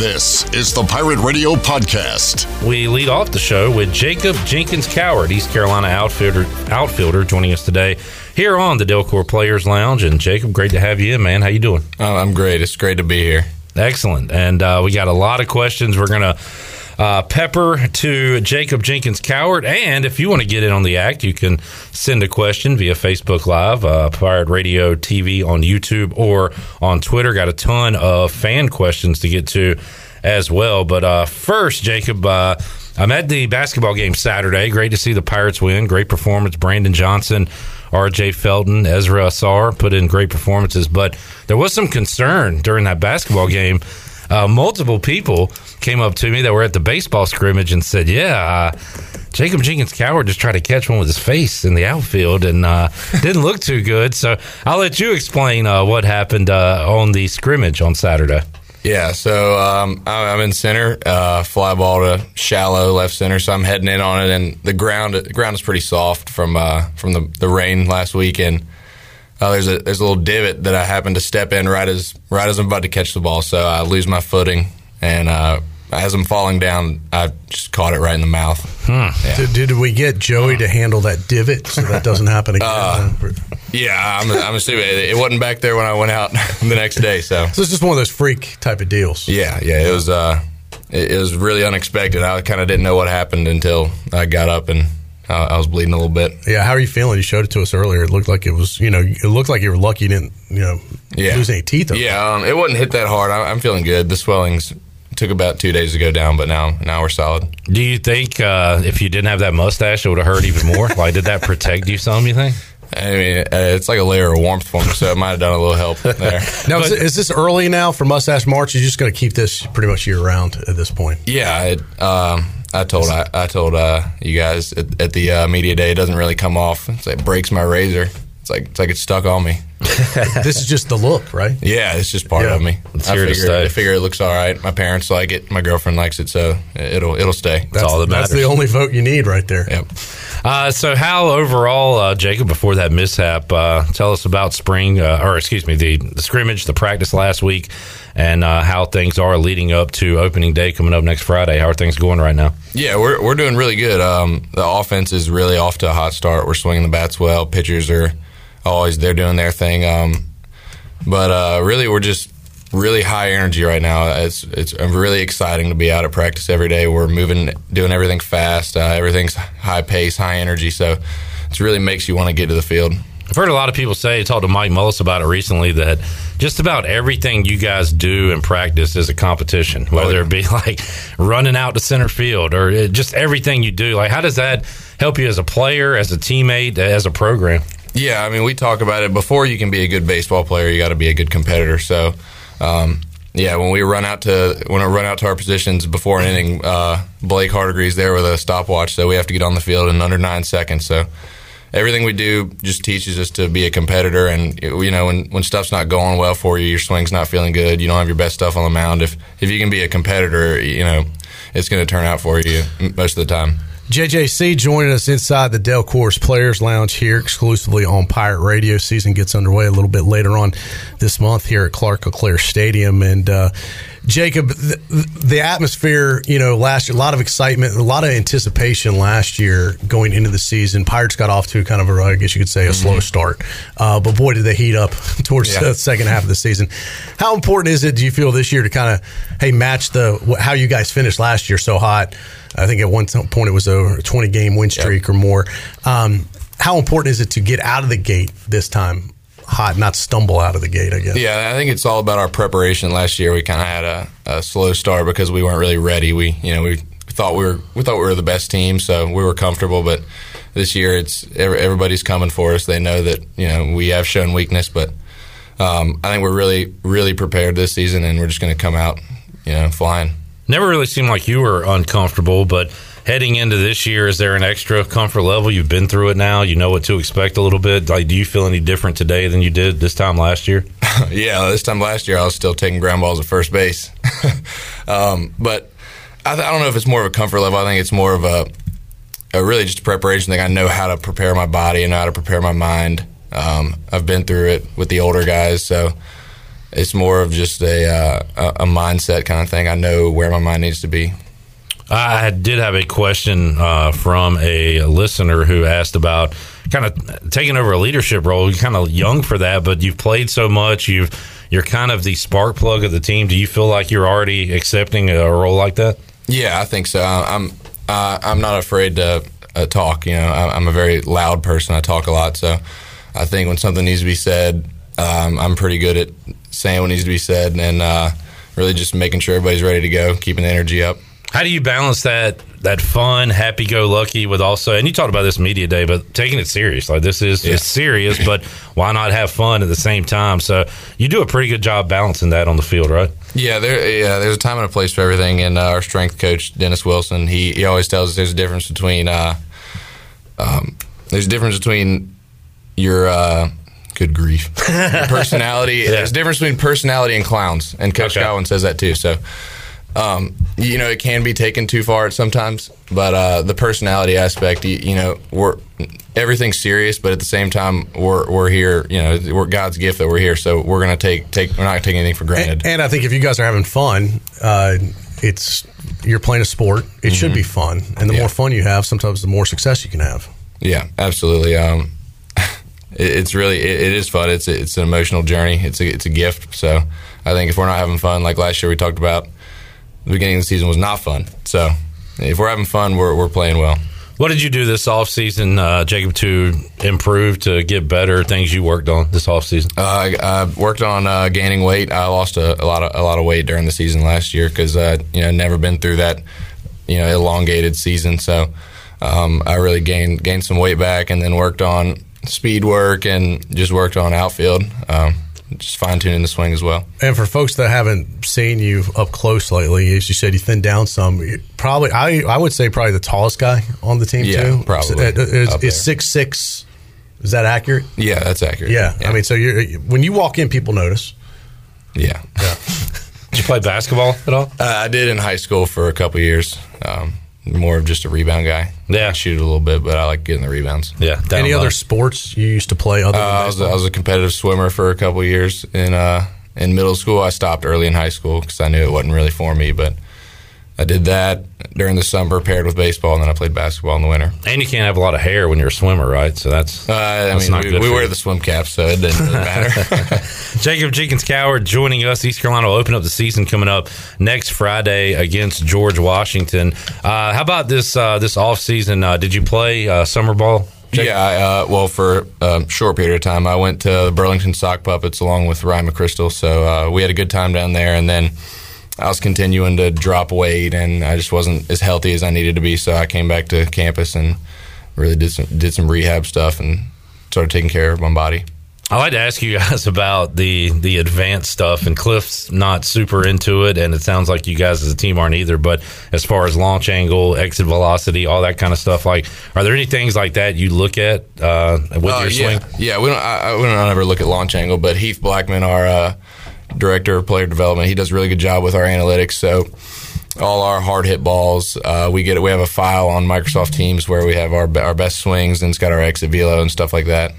This is the Pirate Radio Podcast. We lead off the show with Jacob Jenkins Cowart, East Carolina outfielder, outfielder joining us today here on the Delcor Players Lounge. And Jacob, great to have you in, man. How you doing? Oh, I'm great. It's great to be here. Excellent. And uh, we got a lot of questions. We're going to uh, pepper to Jacob Jenkins Cowart. And if you want to get in on the act, you can send a question via Facebook Live, uh, Pirate Radio TV on YouTube, or on Twitter. Got a ton of fan questions to get to as well. But uh, first, Jacob, uh, I'm at the basketball game Saturday. Great to see the Pirates win. Great performance. Brandon Johnson. RJ Felton, Ezra Ausar put in great performances, but there was some concern during that basketball game uh, multiple people came up to me that were at the baseball scrimmage and said, "Yeah, uh, Jacob Jenkins Cowart just tried to catch one with his face in the outfield and uh, didn't look too good." So I'll let you explain uh, what happened uh, on the scrimmage on Saturday. Yeah, so um, I'm in center, uh, fly ball to shallow left center, so I'm heading in on it, and the ground the ground is pretty soft from from the, the rain last week, and uh, there's a there's a little divot that I happen to step in right as right as I'm about to catch the ball, so I lose my footing, and uh, as I'm falling down, I just caught it right in the mouth. Hmm. Yeah. Did, did, we get Joey to handle that divot so that doesn't happen again? Uh, yeah, I'm, I'm assuming it wasn't back there when I went out the next day. So, so it's just one of those freak type of deals. Yeah, yeah, it was. Uh, it, it was really unexpected. I kind of didn't know what happened until I got up and uh, I was bleeding a little bit. Yeah, how are you feeling? You showed it to us earlier. It looked like it was, you know, it looked like you were lucky you didn't, you know, yeah. lose any teeth. Yeah, um, it wasn't hit that hard. I, am feeling good. The swellings took about two days to go down, but now now we're solid. Do you think uh, if you didn't have that mustache, it would have hurt even more? like, did that protect you some? You think? I mean, uh, it's like a layer of warmth for me, so it might have done a little help there. now, but, is, this early now for Mustache March? You're just going to keep this pretty much year round at this point? Yeah, it, um, I told I, I told uh, you guys at, at the uh, media day it doesn't really come off. It's like it breaks my razor. It's like it's like it's stuck on me. this is just the look, right? Yeah, it's just part yeah. of me. It's I figure, I figure it looks all right. My parents like it. My girlfriend likes it, so it'll it'll stay. That's, that's all that matters. That's the only vote you need, right there. Yep. Uh, so, how overall, uh, Jacob, before that mishap, uh, tell us about spring, uh, or excuse me, the, the, scrimmage, the practice last week, and uh, how things are leading up to opening day coming up next Friday. How are things going right now? Yeah, we're, we're doing really good. Um, the offense is really off to a hot start. We're swinging the bats well. Pitchers are always they're doing their thing. Um, but uh, really, we're just really high energy right now. It's it's really exciting to be out at practice every day. We're moving, doing everything fast. Uh, everything's high pace, high energy. So it really makes you want to get to the field. I've heard a lot of people say, I talked to Mike Mullis about it recently, that just about everything you guys do in practice is a competition, whether it be like running out to center field or just everything you do. Like, how does that help you as a player, as a teammate, as a program? Yeah, I mean, we talk about it before you can be a good baseball player, you got to be a good competitor. So, um, yeah, when we run out to when I run out to our positions before an inning, uh, Blake Hardigree's there with a stopwatch, so we have to get on the field in under nine seconds. So everything we do just teaches us to be a competitor. And you know, when when stuff's not going well for you, your swing's not feeling good, you don't have your best stuff on the mound. If if you can be a competitor, you know, it's going to turn out for you most of the time. JJC joining us inside the Delcor's Players Lounge here exclusively on Pirate Radio. Season gets underway a little bit later on this month here at Clark LeClair Stadium. And uh, Jacob, the, the, atmosphere, you know, last year, a lot of excitement, a lot of anticipation last year going into the season. Pirates got off to kind of a, I guess you could say, a mm-hmm. slow start. Uh, but boy, did they heat up towards yeah. the second half of the season. How important is it, do you feel, this year to kind of, hey, match the how you guys finished last year so hot? I think at one point it was a 20 game win streak yep. or more. Um, how important is it to get out of the gate this time hot, not stumble out of the gate? I guess. Yeah, I think it's all about our preparation. Last year we kind of had a, a, slow start because we weren't really ready. We, you know, we thought we were we thought we were the best team, so we were comfortable. But this year, it's everybody's coming for us. They know that you know we have shown weakness, but um, I think we're really really prepared this season, and we're just going to come out, you know, flying. Never really seemed like you were uncomfortable, but heading into this year, is there an extra comfort level? You've been through it now. You know what to expect a little bit. Like, do you feel any different today than you did this time last year? yeah, this time last year, I was still taking ground balls at first base. um, but I, th- I, don't know if it's more of a comfort level. I think it's more of a, a really just a preparation thing. I know how to prepare my body and how to prepare my mind. Um, I've been through it with the older guys, so it's more of just a, uh, a mindset kind of thing. I know where my mind needs to be. I did have a question uh, from a listener who asked about kind of taking over a leadership role. You're kind of young for that, but you've played so much. You've you're kind of the spark plug of the team. Do you feel like you're already accepting a role like that? Yeah, I think so. I'm uh, I'm not afraid to uh, talk. You know, I'm a very loud person. I talk a lot, so I think when something needs to be said, um, I'm pretty good at saying what needs to be said, and uh, really just making sure everybody's ready to go, keeping the energy up. How do you balance that that fun, happy go lucky with also and you talked about this media day, but taking it serious. Like this is yeah. serious, but why not have fun at the same time? So you do a pretty good job balancing that on the field, right? Yeah, there yeah, there's a time and a place for everything and uh, our strength coach Dennis Wilson, he, he always tells us there's a difference between uh, um, there's a difference between your uh, good grief personality. yeah. There's a difference between personality and clowns, and Coach okay. Godwin says that too. So um, you know, it can be taken too far sometimes, but uh, the personality aspect, you, you, know, we're everything's serious, but at the same time, we're we're here. You know, we're God's gift that we're here, so we're gonna take take. We're not taking anything for granted. And, and, I think if you guys are having fun, uh, it's you're playing a sport. It mm-hmm. should be fun, and the yeah. more fun you have, sometimes the more success you can have. Yeah, absolutely. Um, it's really it, it is fun. It's it's an emotional journey. It's a it's a gift. So I think if we're not having fun, like last year we talked about the beginning of the season was not fun. So if we're having fun, we're, we're playing well. What did you do this offseason, uh, Jacob, to improve, to get better? Things you worked on this offseason? Uh, I worked on uh, gaining weight. I lost a, a, lot of a lot of weight during the season last year because uh, you know never been through that you know elongated season. So um, I really gained gained some weight back, and then worked on speed work and just worked on outfield. Um, just fine tuning the swing as well. And for folks that haven't seen you up close lately, as you said, you thinned down some. Probably, I I would say probably the tallest guy on the team yeah, too. Probably is, is six six. Is that accurate? Yeah, that's accurate. Yeah, yeah. I mean, so you when you walk in, people notice. Yeah. Yeah. did you play basketball at all? Uh, I did in high school for a couple years. Um, more of just a rebound guy. Yeah, I shoot a little bit, but I like getting the rebounds. Yeah. Any low. other sports you used to play? Other uh, I was a, I was a competitive swimmer for a couple years in uh, in middle school. I stopped early in high school because I knew it wasn't really for me, but I did that during the summer, paired with baseball, and then I played basketball in the winter. And you can't have a lot of hair when you're a swimmer, right? So that's. Uh, that's I mean, we, we wear the swim caps, so it doesn't really matter. Jacob Jenkins Cowart joining us. East Carolina will open up the season coming up next Friday against George Washington. Uh, how about this uh, this off season? Uh, did you play uh, summer ball? Jacob? Yeah, I, uh, well, for a short period of time, I went to the Burlington Sock Puppets along with Ryan McChrystal. so uh, we had a good time down there, and then I was continuing to drop weight, and I just wasn't as healthy as I needed to be. So I came back to campus and really did some did some rehab stuff and started taking care of my body. I'd like to ask you guys about the the advanced stuff, and Cliff's not super into it, and it sounds like you guys as a team aren't either. But as far as launch angle, exit velocity, all that kind of stuff, like, are there any things like that you look at uh, with uh, your yeah. swing? Yeah, we don't. I, we don't ever look at launch angle, but Heath Blackman, our uh, director of player development. He does a really good job with our analytics. So all our hard hit balls, uh, we get it. we have a file on Microsoft Teams where we have our our best swings and it's got our exit velo and stuff like that.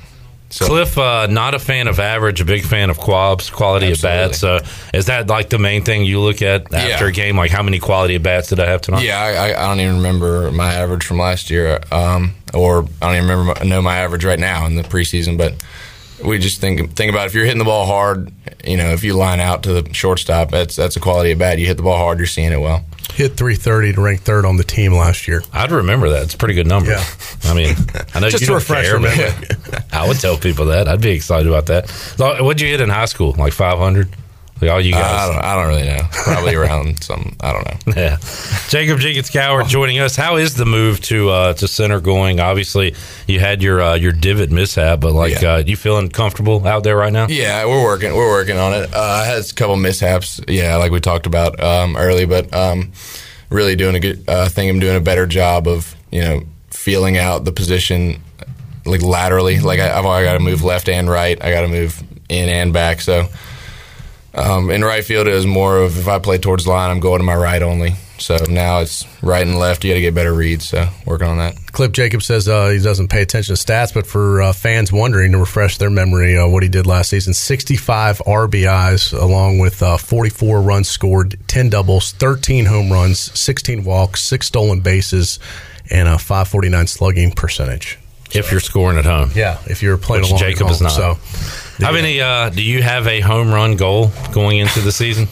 So, Cliff, uh, not a fan of average, a big fan of quabs, quality absolutely. of bats. So, is that like the main thing you look at after yeah. a game? Like, how many quality of bats did I have tonight? Yeah, I, I don't even remember my average from last year, um, or I don't even remember know my average right now in the preseason. But we just think think about if you're hitting the ball hard, you know, if you line out to the shortstop, that's that's a quality of bat. You hit the ball hard, you're seeing it well. Hit 330 to rank third on the team last year. I'd remember that. It's a pretty good number. Yeah. I mean, I know just you to refresh care, I would tell people that. I'd be excited about that. What'd you hit in high school? Like 500? Like all you guys? Uh, I, don't, I don't really know. Probably around some. I don't know. Yeah. Jacob Jenkins Cowart joining us. How is the move to uh, to center going? Obviously, you had your uh, your divot mishap, but like, yeah. uh, you feeling comfortable out there right now? Yeah, we're working. We're working on it. Uh, I had a couple mishaps. Yeah, like we talked about um, early, but um, really doing a good. Uh, I think I'm doing a better job of you know feeling out the position like laterally. Like I, I've got to move left and right. I got to move in and back. So um, in right field, it was more of if I play towards the line, I'm going to my right only. So now it's right and left. You got to get better reads. So working on that. Clip Jacob says uh, he doesn't pay attention to stats, but for uh, fans wondering to refresh their memory, uh, what he did last season 65 RBIs, along with uh, 44 runs scored, 10 doubles, 13 home runs, 16 walks, six stolen bases, and a 549 slugging percentage. If you're scoring at home. Yeah, if you're playing Which along Jacob at is not. So, How many? Uh, do you have a home run goal going into the season?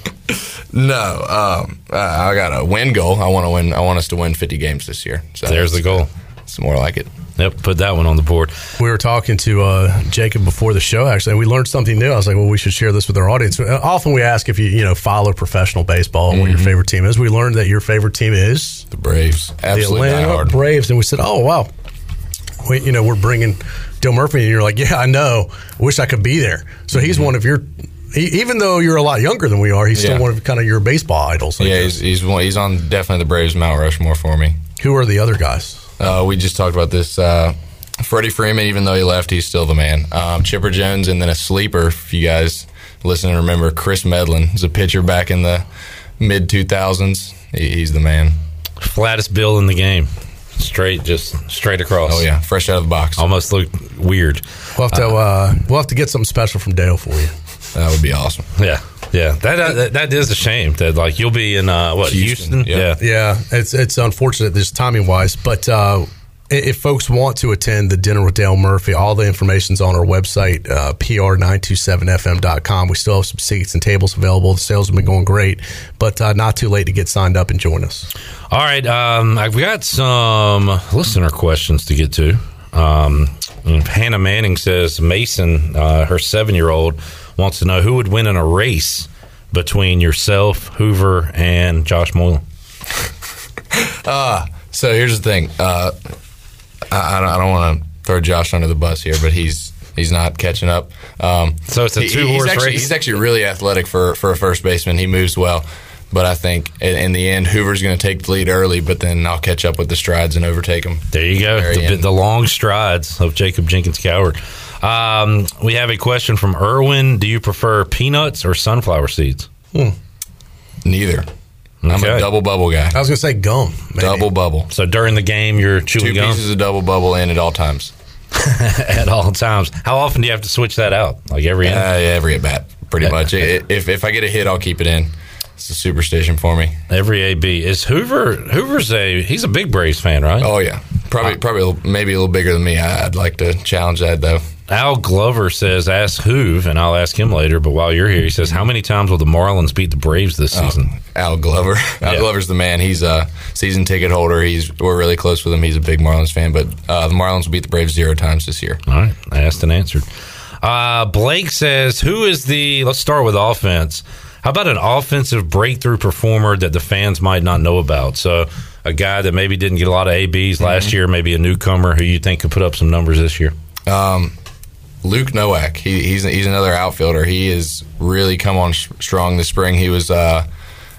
No, um, I got a win goal. I want to win. I want us to win 50 games this year. So There's the goal. It's more like it. Yep, put that one on the board. we were talking to uh, Jacob before the show, actually, and we learned something new. I was like, well, we should share this with our audience. Uh, Often we ask if you, you know, follow professional baseball and what your favorite team is. We learned that your favorite team is The Braves, the Atlanta. Braves, and we said, "Oh wow, we, you know, we're bringing Dale Murphy," and you're like, "Yeah, I know. I wish I could be there." So he's one of your, he, even though you're a lot younger than we are, he's still Yeah. one of kind of your baseball idols. I Yeah, guess. he's he's one, he's on definitely the Braves Mount Rushmore for me. Who are the other guys? Uh, we just talked about this. Uh, Freddie Freeman, even though he left, he's still the man. Um, Chipper Jones, and then a sleeper. If you guys listen and remember, Kris Medlen was a pitcher back in the mid 2000s. He, he's the man. Flattest bill in the game. Straight, just straight across. Oh yeah, fresh out of the box. Almost looked weird. We'll have to uh, we'll have to get something special from Dale for you. That would be awesome. Yeah, yeah. That uh, that, that is a shame that like you'll be in uh, what Houston? Houston, yeah. Yeah, it's it's unfortunate this timing wise, but uh, i- if folks want to attend the dinner with Dale Murphy, all the information's on our website, uh, pr927fm.com. We still have some seats and tables available. The sales have been going great, but uh, not too late to get signed up and join us. All right, um, I've got some listener questions to get to. Um, Hannah Manning says Mason, uh, her seven-year-old, wants to know who would win in a race between yourself, Hoover, and Josh Moylan. So here's the thing. Uh, I, I don't, I don't want to throw Josh under the bus here, but he's he's not catching up. Um, So it's a he- two-horse he's actually, race? He's actually really athletic for for a first baseman. He moves well, but I think in, in the end, Hoover's going to take the lead early. But then I'll catch up with the strides and overtake him. There you go. Very The, the long strides of Jacob Jenkins Cowart. Um, we have a question from Irwin. Do you prefer peanuts or sunflower seeds? Neither. I'm a double bubble guy. I was going to say gum. maybe. Double bubble. So during the game, you're chewing Two gum pieces of double bubble in at all times. at all times. How often do you have to switch that out? Like every Uh, yeah, every at bat, pretty much. I- If if I get a hit, I'll keep it in. It's a superstition for me. Every AB is Hoover. Hoover's a he's a big Braves fan, right? Oh yeah, probably probably maybe a little bigger than me. I'd like to challenge that though. Al Glover says, "Ask Hoove," and I'll ask him later. But while you're here, he says, "How many times will the Marlins beat the Braves this season?" Al Glover. Al Yeah. Glover's the man. He's a season ticket holder. He's we're really close with him. He's a big Marlins fan. But uh, the Marlins will beat the Braves zero times this year. All right, I asked and answered. Uh, Blake says, "Who is the?" Let's start with offense. How about an offensive breakthrough performer that the fans might not know about? So, a guy that maybe didn't get a lot of ABs last year, maybe a newcomer who you think could put up some numbers this year. Um, Luke Nowak. He, he's he's another outfielder. He has really come on sh- strong this spring. He was uh,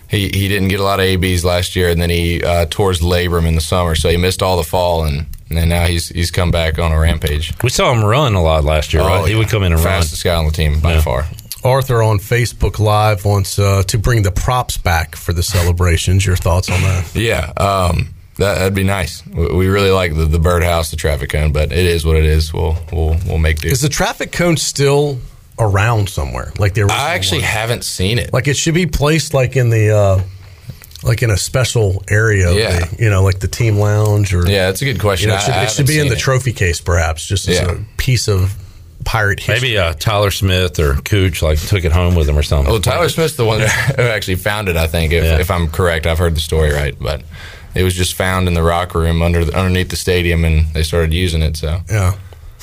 he he didn't get a lot of ABs last year, and then he uh, tore his labrum in the summer, so he missed all the fall, and, and now he's he's come back on a rampage. We saw him run a lot last year, right? Oh, He would come in and run. fastest guy on the team by Yeah. far. Arthur on Facebook Live wants uh, to bring the props back for the celebrations. Your thoughts on that? Yeah, um, that, that'd be nice. We, we really like the, the birdhouse, the traffic cone, but it is what it is. We'll we'll we'll make do. Is the traffic cone still around somewhere? Like the I actually one? haven't seen it. like it should be placed like in the uh, like in a special area. Yeah. the- you know, like the team lounge or yeah, that's a good You question. know, it should, I it should haven't be in seen the it. trophy case, perhaps, just as Yeah. a piece of pirate history. Maybe uh, Tyler Smith or Cooch like took it home with him or something. Well, Tyler Smith's the one who actually found it. I think, if, Yeah. if I'm correct, I've heard the story right, but it was just found in the rock room under the, underneath the stadium, and they started using it. So Yeah,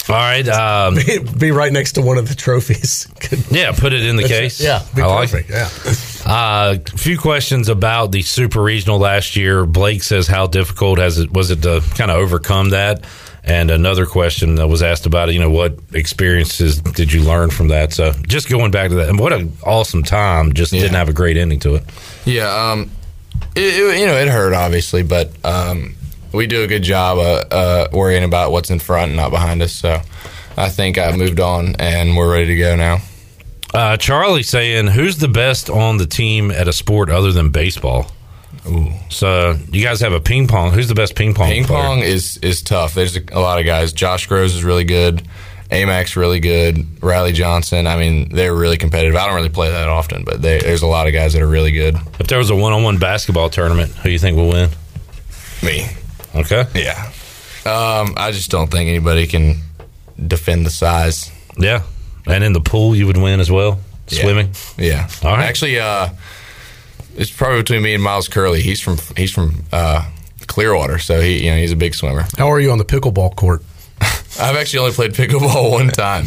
All right, um, be right next to one of the trophies. Yeah, put it in the case. Yeah, be I like perfect. Yeah. Uh, a few questions about the Super Regional last year. Blake says, "How difficult has it was it to kind of overcome that?" And another question that was asked about, it, you know, what experiences did you learn from that? So, just going back to that, and what an awesome time! Just Yeah. didn't have a great ending to it. yeah, um, it, it- you know, it hurt obviously, but um, we do a good job uh, uh, worrying about what's in front and not behind us. So I think I moved on, and we're ready to go now. Uh, Charlie saying, "Who's the best on the team at a sport other than baseball?" Ooh. So you guys have a ping pong. Who's the best ping pong? Ping player? pong is is tough. There's a, a lot of guys. Josh Groves is really good. Amax really good. Riley Johnson. I mean, they're really competitive. I don't really play that often, but they, there's a lot of guys that are really good. If there was a one-on-one basketball tournament, who do you think will win? Me, Okay. yeah. Um, I just don't think anybody can defend the size. Yeah. And in the pool, you would win as well. Yeah. Swimming. Yeah. All right. Actually, uh, it's probably between me and Miles Curley. He's from he's from uh, Clearwater, so he you know he's a big swimmer. How are you on the pickleball court? I've actually only played pickleball one time,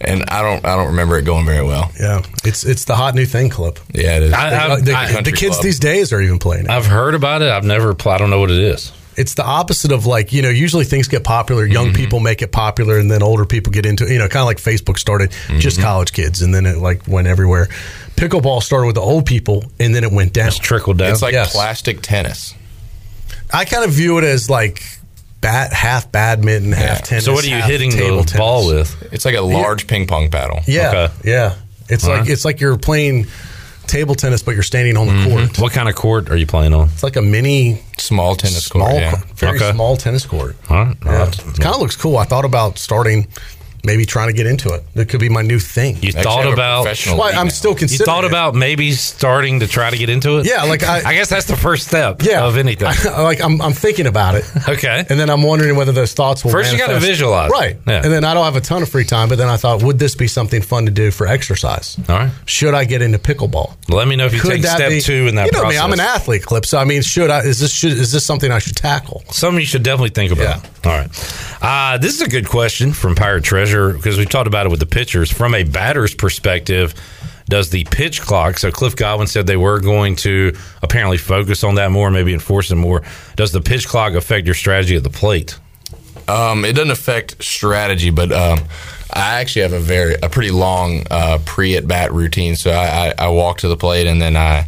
and I don't I don't remember it going very well. Yeah, it's it's the hot new thing, Clip. Yeah, it is. I- I- the, I- the country kids club. these days are even playing it. I've heard about it. I've never. Pl- I don't know what it is. It's the opposite of like you know usually things get popular, young Mm-hmm. people make it popular, and then older people get into it. You know, kind of like Facebook started just Mm-hmm. college kids, and then it like went everywhere. Pickleball started with the old people, and then it went down. It's trickled down. it's like Yes. plastic tennis. I kind of view it as like bat half badminton, half Yeah. tennis. so what are you hitting the table tennis. ball with? It's like a large ping pong paddle. Yeah, Okay. yeah. It's like right. it's like you're playing table tennis, but you're standing on the Mm-hmm. court. What kind of court are you playing on? It's like a mini, Small tennis small, court. Yeah. very Okay. small tennis court. All right. Yeah. Well, It kind of looks cool. I thought about starting, maybe trying to get into it. It could be my new thing. You Actually, thought about professional Why league I'm still considering. you considering. thought it. about maybe starting to try to get into it. Yeah, like I- I guess that's the first step. yeah of anything. like I'm, I'm thinking about it, okay. and then I'm wondering whether those thoughts will. First you gotta visualize. right? Yeah. And then I don't have a ton of free time, but then I thought, would this be something fun to do for exercise? All right. Should I get into pickleball? Let me know if you Could take step be, two in that You know process. me, I'm an athlete, clip. So I mean, should I? Is this should, is this something I should tackle? Something you should definitely think about. All right. Uh, this is a good question from Pirate Treasure because we've talked about it with the pitchers. From a batter's perspective, does the pitch clock, so Cliff Godwin said they were going to apparently focus on that more, maybe enforce it more. Does the pitch clock affect your strategy at the plate? Um, it doesn't affect strategy, but um, I actually have a very a pretty long uh, pre at bat routine. So I, I, I walk to the plate and then I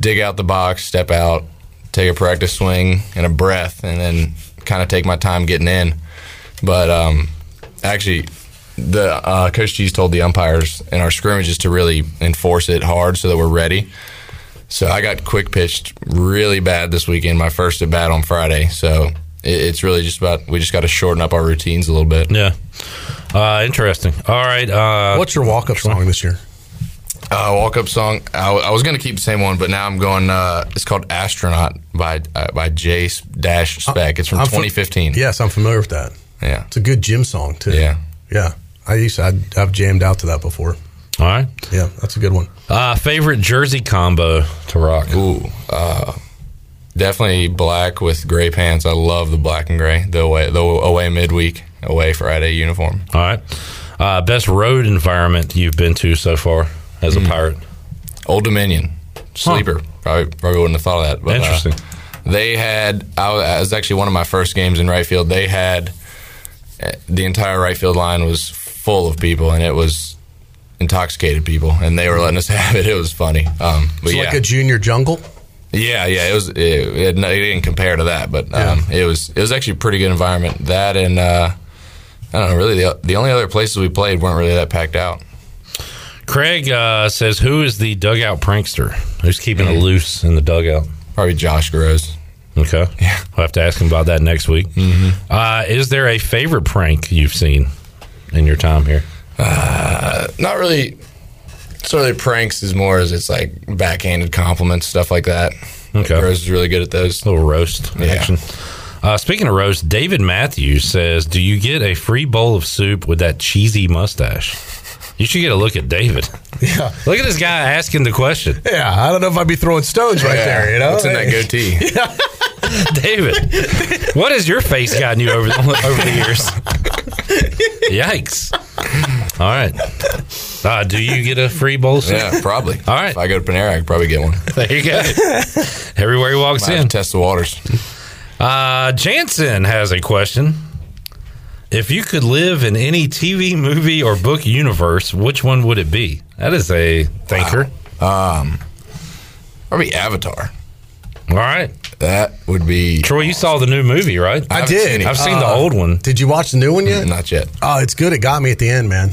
dig out the box, step out, take a practice swing and a breath, and then kind of take my time getting in. But um, actually, the uh, coach G's told the umpires in our scrimmages to really enforce it hard so that we're ready. So I got quick pitched really bad this weekend, my first at bat on Friday. So it, it's really just about we just got to shorten up our routines a little bit. Yeah. Uh, interesting. All right. Uh, What's your walk up song this year? Uh, walk up song. I, w- I was going to keep the same one, but now I'm going. Uh, it's called Astronaut by uh, by Jay S- Dash Speck. It's from I'm fa- 2015. Yes, I'm familiar with that. Yeah, It's a good gym song too. yeah. yeah. I used to, I'd, I've jammed out to that before. all right. Yeah, that's a good one. Uh, favorite jersey combo to rock? Ooh, uh, definitely black with gray pants. I love the black and gray. The away the away midweek away Friday uniform. All right. Uh, best road environment you've been to so far as a Hmm. pirate? Old Dominion sleeper. Probably probably wouldn't have thought of that. But, uh, Interesting. they had. I was, it was actually one of my first games in right field. They had uh, the entire right field line was full of people, and it was intoxicated people, and they were letting us have it. It was funny. Um, but It's yeah, like a junior jungle. yeah, yeah. It was. It, it, it didn't compare to that, but um, it was. It was actually a pretty good environment. That and uh, I don't know. Really, the the only other places we played weren't really that packed out. Craig uh, says, "Who is the dugout prankster? Who's keeping Mm. it loose in the dugout?" Probably Josh Grosz. Okay, Yeah. we'll have to ask him about that next week. Mm-hmm. Uh, is there a favorite prank you've seen in your time here? not really sort of pranks is more as it's like backhanded compliments stuff like that Okay. rose is really good at those A little roast Yeah. action. Uh, speaking of roast, David Matthews says, "Do you get a free bowl of soup with that cheesy mustache?" You should get a look at David. Yeah. Look at this guy asking the question. Yeah, I don't know if I'd be throwing stones right Yeah. there. You know, what's in that goatee David, what has your face gotten you over the, over the years? Yikes! All right. Uh, do you get a free bowl? of yeah probably All right. if i go to panera i could probably get one There you go. Everywhere he walks have in. test the waters Uh, Jansen has a question. If you could live in any TV, movie, or book universe, which one would it be? That is a thinker. um probably avatar All right. That would be Troy, you saw the new movie, right? I haven't did. seen. I've seen the Uh, old one. Did you watch the new one yet? not yet Oh, it's good. It got me at the end, man.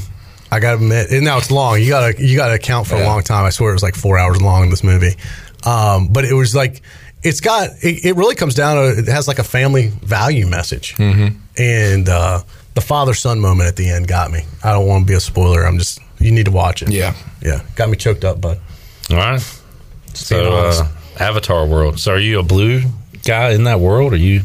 I gotta admit. And now it's long. You gotta you gotta account for a long time. I swear it was like four hours long in this movie. Um, but it was like it's got it, it really comes down to it has like a family value message, mm-hmm. and uh, the father son moment at the end got me. I don't want to be a spoiler. I'm just you need to watch it. Yeah. yeah, got me choked up, bud. All right. So, uh, Avatar world. So, are you a blue guy in that world? Are you?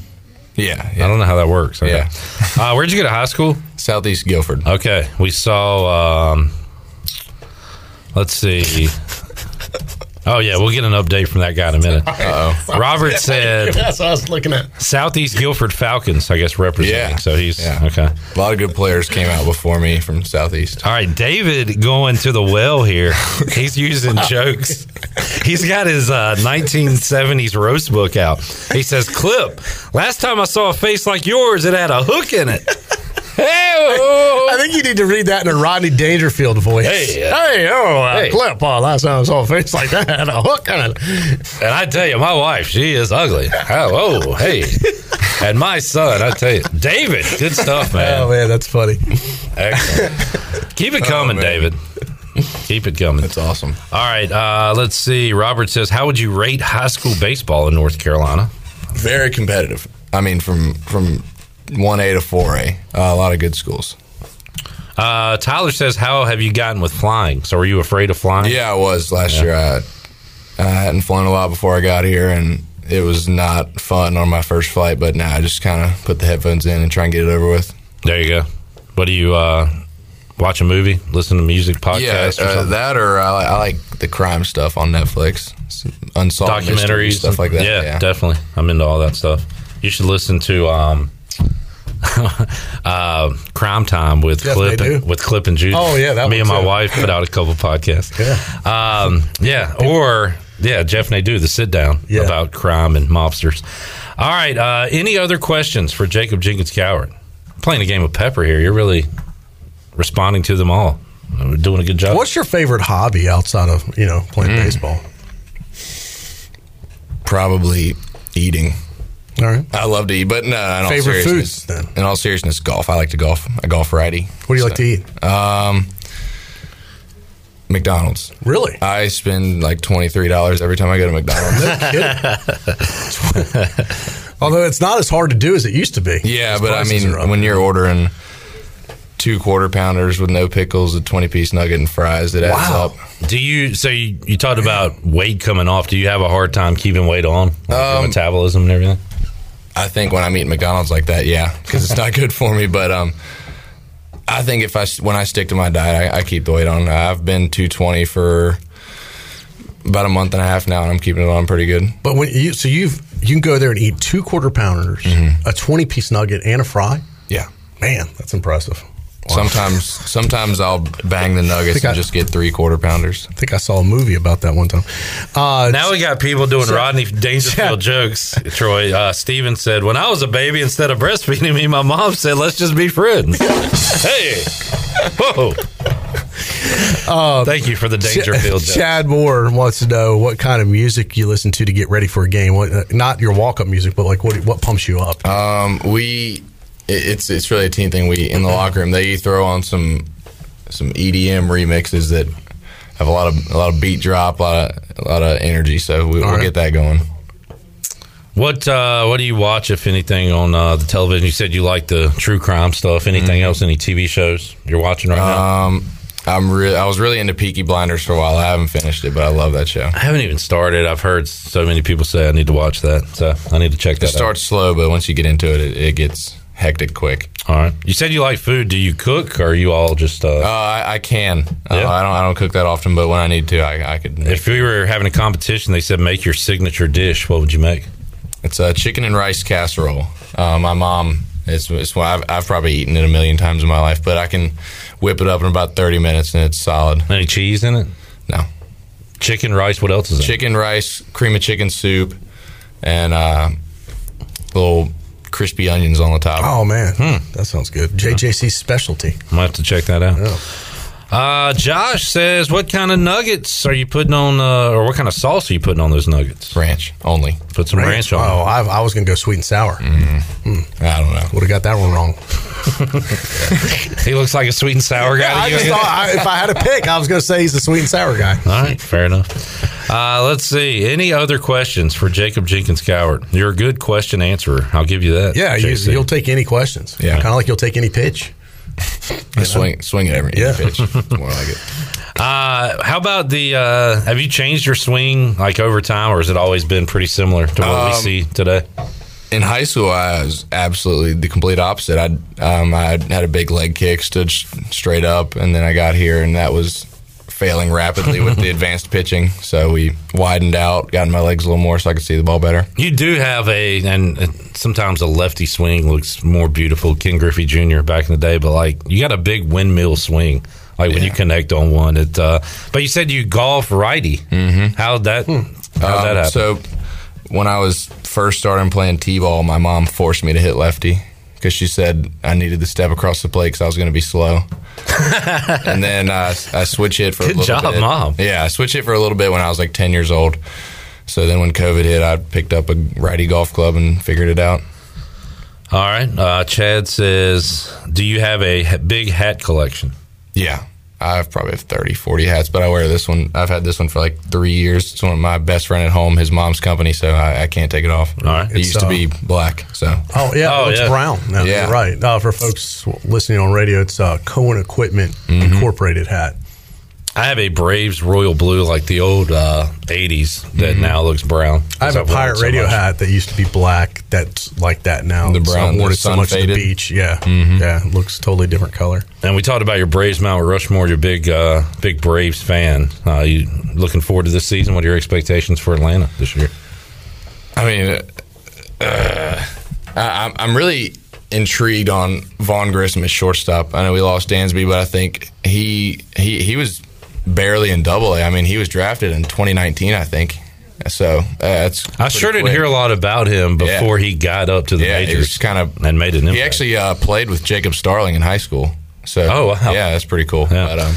Yeah, I don't know how that works. Okay. Yeah. uh, where'd you go to high school? Southeast Guilford. Okay, we saw. Um, let's see. Oh yeah, we'll get an update from that guy in a minute. Uh-oh. Robert said That's what I was looking at. Southeast Guilford Falcons, I guess representing. Yeah. So he's Yeah. okay. A lot of good players came out before me from Southeast. All right, David going to the well here. He's using jokes. He's got his uh, 1970s roast book out. He says, "Clip. Last time I saw a face like yours, it had a hook in it." Hey, I think you need to read that in a Rodney Dangerfield voice. Hey, uh, hey, oh, uh, hey. clip. Oh, last time I saw a face like that had a hook in it. And I tell you, my wife, she is ugly. Oh, oh hey. And my son, I tell you, David, good stuff, man. Oh man, that's funny. Excellent. Keep it coming, man. David. Keep it coming. That's awesome. All right, uh, let's see. Robert says, "How would you rate high school baseball in North Carolina?" Very competitive. I mean, from from one A to four A, uh, a lot of good schools. Uh, Tyler says, "How have you gotten with flying? So, are you afraid of flying?" Yeah, I was last year. I, I hadn't flown a lot before I got here, and it was not fun on my first flight. But now I just kind of put the headphones in and try and get it over with. There you go. What do you uh, watch a movie, listen to music, podcast, yeah, or uh, that or I, like- I like the crime stuff on Netflix, unsolved documentaries, stuff like that. Yeah, Yeah, definitely. I'm into all that stuff. You should listen to um, uh, Crime Time with Yes, Clip and, do. with Clip and Judy. Oh, yeah, that me one and my too. wife put out a couple podcasts. Yeah. um, yeah, or yeah, Jeff and they do the sit down Yeah. about crime and mobsters. All right. Uh, any other questions for Jacob Jenkins Cowart? Playing a game of Pepper here. You're really responding to them all. We're doing a good job. What's your favorite hobby outside of you know playing Mm. baseball? probably eating. All right. I love to eat, but no, in all Favorite seriousness, foods, then? In all seriousness, golf. I like to golf. I golf righty. What do you like to eat? Um, McDonald's. Really? I spend like twenty three dollars every time I go to McDonald's. Although it's not as hard to do as it used to be. yeah, but I mean, when you're ordering two quarter pounders with no pickles, a twenty piece nugget, and fries, it adds Wow. up. Do you so you, you talked about weight coming off? Do you have a hard time keeping weight on, like your Um, metabolism and everything? I think when I'm eating McDonald's like that, yeah, because it's not good for me. But um, I think if I when I stick to my diet, I, I keep the weight on. I've been 220 for about a month and a half now, and I'm keeping it on pretty good. But when you so you've you can go there and eat two quarter pounders, Mm-hmm. a twenty piece nugget, and a fry. Yeah. Man, that's impressive. Wow. Sometimes, sometimes I'll bang the nuggets Think I- and just get three quarter pounders. I think I saw a movie about that one time. Uh, Now we got people doing Rodney Dangerfield Yeah. jokes. Troy uh, Steven said, "When I was a baby, instead of breastfeeding me, my mom said, let's just be friends." hey, whoa! Thank you for the Dangerfield joke. Chad Moore wants to know what kind of music you listen to to get ready for a game. What, uh, not your walk up music, but like what what pumps you up? Um, we, it, it's it's really a team thing. We in the locker room they throw on some some EDM remixes that have a lot of a lot of beat drop, a lot of a lot of energy. So we, we'll right. get that going. What uh, what do you watch, if anything, on uh, the television? You said you like the true crime stuff. Anything else? Any TV shows you're watching right now? Um, I'm really I was really into Peaky Blinders for a while. I haven't finished it, but I love that show. I haven't even started. I've heard so many people say I need to watch that, so I need to check that It starts slow, but once you get into it, it, it gets hectic quick. All right. You said you like food. Do you cook, or are you all just? Uh, Uh, I, I can. Uh, I don't. I don't cook that often, but when I need to, I, I could. If we were having a competition, they said make your signature dish. What would you make? it's a chicken and rice casserole. Uh, my mom. It's, it's I've, I've probably eaten it a million times in my life, but I can whip it up in about thirty minutes and it's solid. Any cheese in it? No Chicken, rice. What else is it? chicken, rice, cream of chicken soup, and uh, little crispy onions on the top. Oh man, Hmm. that sounds good. JJC's specialty. I might have to check that out. Uh, Josh says, "What kind of nuggets are you putting on, uh, or what kind of sauce are you putting on those nuggets? Ranch only. Put some ranch, on. Oh, I, I was going to go sweet and sour. I don't know. Would have got that one wrong. he looks like a sweet and sour guy. to I you, just thought I, if I had a pick, I was going to say he's the sweet and sour guy. All right, fair enough. Uh, let's see. Any other questions for Jacob Jenkins Cowart? You're a good question answerer. I'll give you that. Yeah, you, JC. you'll take any questions. Yeah. kind of like you'll take any pitch. I swing swing it every Yeah. pitch. More like it. Uh, how about the? Uh, have you changed your swing like over time, or has it always been pretty similar to what we Um, see today? In high school, I was absolutely the complete opposite. I um, I had a big leg kick, stood s- straight up, and then I got here, and that was failing rapidly with the advanced pitching. So we widened out, got my legs a little more, so I could see the ball better. You do have a, and uh, sometimes a lefty swing looks more beautiful. Ken Griffey Jr. back in the day, but like you got a big windmill swing. Like when you connect on one, it. Uh, but you said you golf righty. Mm-hmm. How'd that? How'd that Um, happen? So when I was first starting playing t-ball, my mom forced me to hit lefty because she said I needed to step across the plate because I was going to be slow. and then uh, I switch hit for Good a little job, bit. Mom. Yeah, I switched it for a little bit when I was like 10 years old. So then when COVID hit, I picked up a righty golf club and figured it out. All right. Uh, Chad says, "Do you have a big hat collection?" Yeah. I have probably have 30, 40 hats, but I wear this one. I've had this one for like three years. It's one of my best friend at home, his mom's company, so I, I can't take it off. All right. It used to uh, be black, so Oh yeah, Oh, it's yeah. brown. No, Yeah. you're right. Uh, for folks listening on radio, it's uh, Cohen Equipment Incorporated hat. I have a Braves royal blue, like the old uh, '80s, that now looks brown. I have a I've pirate so radio much. hat that used to be black. That's like that now. The So brown, I've worn it so sun much at the faded? beach. Yeah, yeah, looks totally different color. And we talked about your Braves Mount Rushmore. You're big, uh, big Braves fan. Uh, you looking forward to this season? What are your expectations for Atlanta this year? I mean, uh, I, I'm- I'm really intrigued on Vaughn Grissom as shortstop. I know we lost Dansby, but I think he he he was barely in Double A. I mean, he was drafted in 2019, I think. So uh, that's I sure didn't quick. hear a lot about him Yeah. before he got up to the Yeah, majors. kind of and made an impact. He actually uh, played with Jacob Starling in high school. So Oh, wow. yeah, that's pretty cool. Yeah. But, um,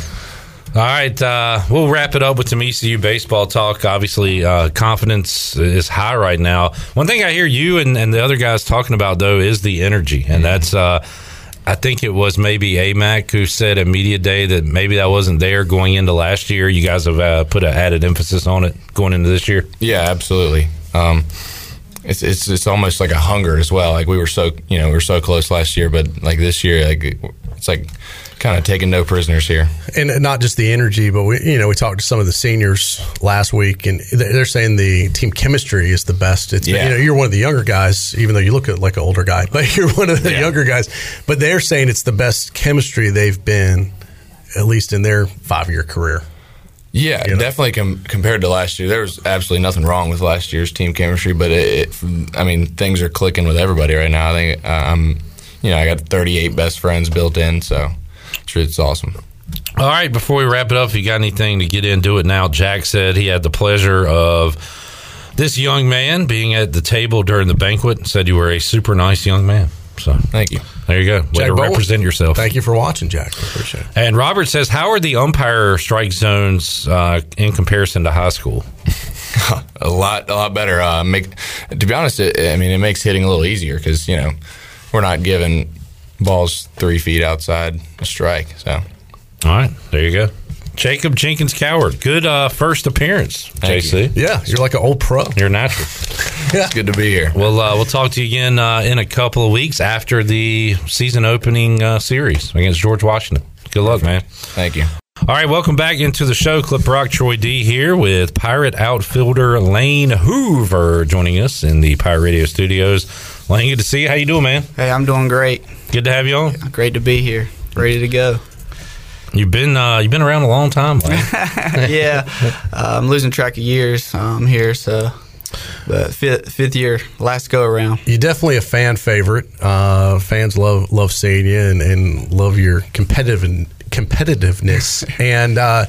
All right, uh, we'll wrap it up with some ECU baseball talk. Obviously, uh, confidence is high right now. One thing I hear you and, and the other guys talking about though is the energy, and that's. Uh, I think it was maybe AMAC who said at media day that maybe that wasn't there going into last year. You guys have uh, put an added emphasis on it going into this year. Yeah, absolutely. Um, it's it's it's almost like a hunger as well. Like we were so you know we were so close last year, but like this year, like it's like kind of taking no prisoners here. and not just the energy, but we, you know, we talked to some of the seniors last week, and they're saying the team chemistry is the best. It's Yeah. you know, you're one of the younger guys, even though you look like an older guy, but you're one of the Yeah. younger guys. But they're saying it's the best chemistry they've been, at least in their five year career. Yeah, You know? definitely com- compared to last year, there was absolutely nothing wrong with last year's team chemistry. But it, it, I mean, things are clicking with everybody right now. I think uh, I'm, you know, I got 38 best friends built in, so it's, it's awesome. All right, before we wrap it up, if you got anything to get into it now, Jack said he had the pleasure of this young man being at the table during the banquet. Said you were a super nice young man. So Thank you. there you go. Way Jack to Bowen, represent yourself. Thank you for watching, Jack. I appreciate it. And Robert says, how are the umpire strike zones uh, in comparison to high school? a lot, a lot better. Uh, make to be honest, it, I mean, it makes hitting a little easier because you know we're not giving balls three feet outside a strike. So All right, there you go. Jacob Jenkins Cowart, good uh, first appearance, Thank JC. Yeah, you're like an old pro. You're natural. it's good to be here. We'll uh, we'll talk to you again uh, in a couple of weeks after the season opening uh, series against George Washington. Good luck, man. Thank you. All right, welcome back into the show. Clip Rock Troy D here with Pirate outfielder Lane Hoover joining us in the Pirate Radio studios. Lane, good to see you. How you doing, man? Hey, I'm doing great. Good to have you on. Great to be here. Ready to go. You've been uh, you've been around a long time, yeah, uh, I'm losing track of years. I'm here, so but fifth fifth year, last go around. You're definitely a fan favorite. Uh, fans love love seeing you and, and love your competitive competitiveness. and uh,